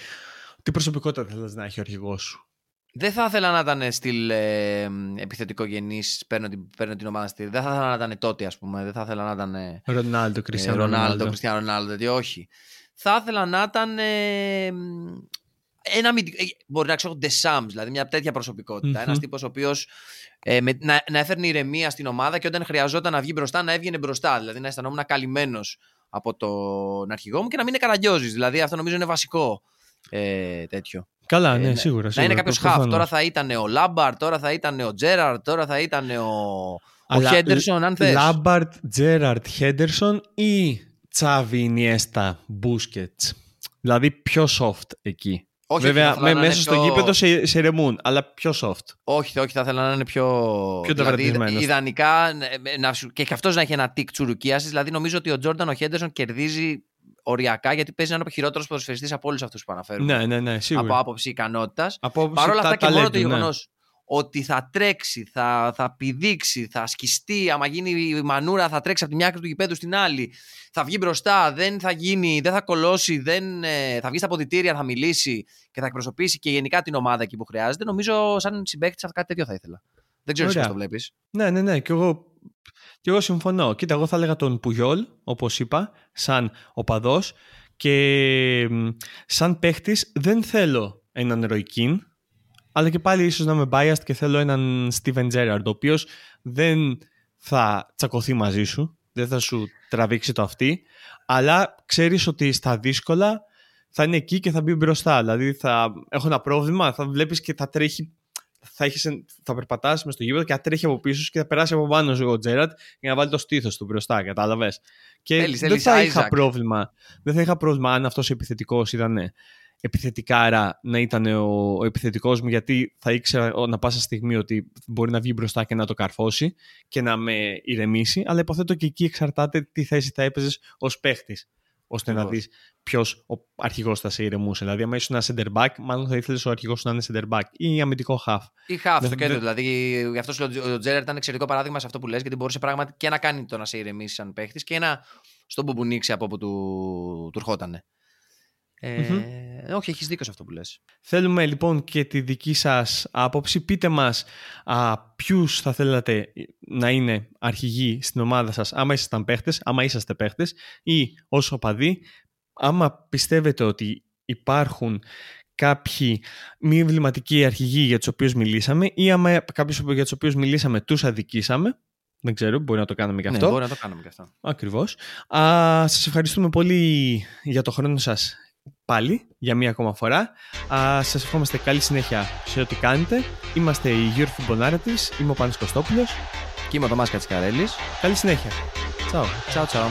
Τι προσωπικότητα θέλει να έχει ο αρχηγός σου; Δεν θα ήθελα να ήταν στυλ ε, επιθετικό γενή, παίρνω, την, παίρνω την ομάδα στη. Δεν θα ήθελα να ήταν τότε, ας πούμε. Δεν θα ήθελα να ήταν. Ρονάλντο, Κριστιανό Ρονάλντο, Κριστιανό Ρονάλντο, όχι. Θα ήθελα να ήταν. Ε, ένα, ε, μπορεί να ξέρω Ντεσάμ, δηλαδή μια τέτοια προσωπικότητα. Mm-hmm. Ένας τύπος ο οποίος ε, να, να έφερνε ηρεμία στην ομάδα και όταν χρειαζόταν να βγει μπροστά, να έβγαινε μπροστά. Δηλαδή να αισθανόμουν καλυμμένος από τον αρχηγό μου και να μην είναι καραγκιόζης. Δηλαδή αυτό νομίζω είναι βασικό ε, τέτοιο. Καλά, ναι, σίγουρα. σίγουρα να είναι κάποιος χαφ. Τώρα θα ήταν ο Λάμπαρτ, τώρα θα ήταν ο Τζέραρτ, τώρα θα ήταν ο, ο Χέντερσον, αν θες. Λάμπαρτ, Τζέραρτ, Χέντερσον ή Τσάβι, Ινιέστα, Μπούσκετς. Δηλαδή πιο soft εκεί. Όχι, Βέβαια, με, μέσα στο γήπεδο σε, σε ρεμούν, αλλά πιο soft. Όχι, όχι, θα ήθελα να είναι πιο. Πιο δηλαδή, ιδανικά να, και, και αυτός να έχει ένα τικ τσουρουκίαση. Δηλαδή, νομίζω ότι ο Τζόρνταν ο Χέντερσον κερδίζει οριακά γιατί παίζει να είναι ο χειρότερος ποδοσφαιριστής από όλους αυτούς που αναφέρουμε. Ναι, ναι, ναι, σίγουρα. Από άποψη ικανότητας. Παρ' όλα αυτά και μόνο το ναι. γεγονός ότι θα τρέξει, θα, θα πηδήξει, θα σκιστεί, άμα γίνει η μανούρα θα τρέξει από τη μια άκρη του γηπέδου στην άλλη, θα βγει μπροστά, δεν θα γίνει, δεν θα κολώσει, δεν, ε, θα βγει στα ποδητήρια, θα μιλήσει και θα εκπροσωπήσει και γενικά την ομάδα εκεί που χρειάζεται. Νομίζω σαν συμπαίκτης κάτι τέτοιο θα ήθελα. Δεν ξέρω πώς το βλέπεις. Ναι, ναι, ναι. Και εγώ, και εγώ συμφωνώ. Κοίτα, εγώ θα έλεγα τον Πουγιόλ, όπως είπα, σαν οπαδός. Και σαν παίχτης δεν θέλω έναν Ροϊκίν, αλλά και πάλι ίσως να είμαι biased και θέλω έναν Steven Gerrard, ο οποίος δεν θα τσακωθεί μαζί σου, δεν θα σου τραβήξει το αυτή, αλλά ξέρεις ότι στα δύσκολα θα είναι εκεί και θα μπει μπροστά. Δηλαδή θα έχω ένα πρόβλημα, θα βλέπεις και θα τρέχει θα, έχεις, θα περπατάς μες στο γήπεδο και θα τρέχει από πίσω σου και θα περάσει από πάνω σου ο Τζέραντ για να βάλει το στήθος του μπροστά, κατάλαβες; Και δεν θα είχα πρόβλημα. Δεν θα είχα πρόβλημα αν αυτός ο επιθετικός ήταν επιθετικάρα να ήταν ο, ο επιθετικός μου γιατί θα ήξερα να πάσα στιγμή ότι μπορεί να βγει μπροστά και να το καρφώσει και να με ηρεμήσει αλλά υποθέτω και εκεί εξαρτάται τι θέση θα έπαιζες ως παίχτης ώστε να δεις ποιος ο αρχηγός θα σε ηρεμούσε. Δηλαδή, αν ήσουν ένα center back, μάλλον θα ήθελες ο αρχηγός να είναι center back ή αμυντικό half. Ή half στο κέντρο. Δηλαδή, γι' αυτό ο Τζέρερ ήταν εξαιρετικό παράδειγμα σε αυτό που λες, γιατί μπορούσε πράγματι και να κάνει το να σε ηρεμήσει σαν παίχτης και να στον μπουμπουνίξει από όπου του, του ερχότανε. Ε, Όχι, έχεις δίκιο σε αυτό που λες. Θέλουμε λοιπόν και τη δική σας άποψη. Πείτε μας α, ποιους θα θέλατε να είναι αρχηγοί στην ομάδα σας άμα ήσασταν παίχτες, άμα είσαστε παίχτες ή ως οπαδοί. Άμα πιστεύετε ότι υπάρχουν κάποιοι μη εμβληματικοί αρχηγοί για τους οποίους μιλήσαμε ή άμα κάποιους για τους οποίους μιλήσαμε τους αδικήσαμε. Δεν ξέρω, μπορεί να το κάνουμε και ναι, αυτό. Ναι, μπορεί να το κάνουμε και αυτό. Ακριβώς. Α, σας ευχαριστούμε πολύ για το χρόνο σας πάλι για μία ακόμα φορά. Α, σας ευχόμαστε καλή συνέχεια σε ό,τι κάνετε. Είμαστε η Football Narratives, είμαι ο Πάνος Κωστόπουλος. Και είμαι ο Τομάς Κατσικαρέλης. Καλή συνέχεια. Τσάου. Τσάου, τσάου.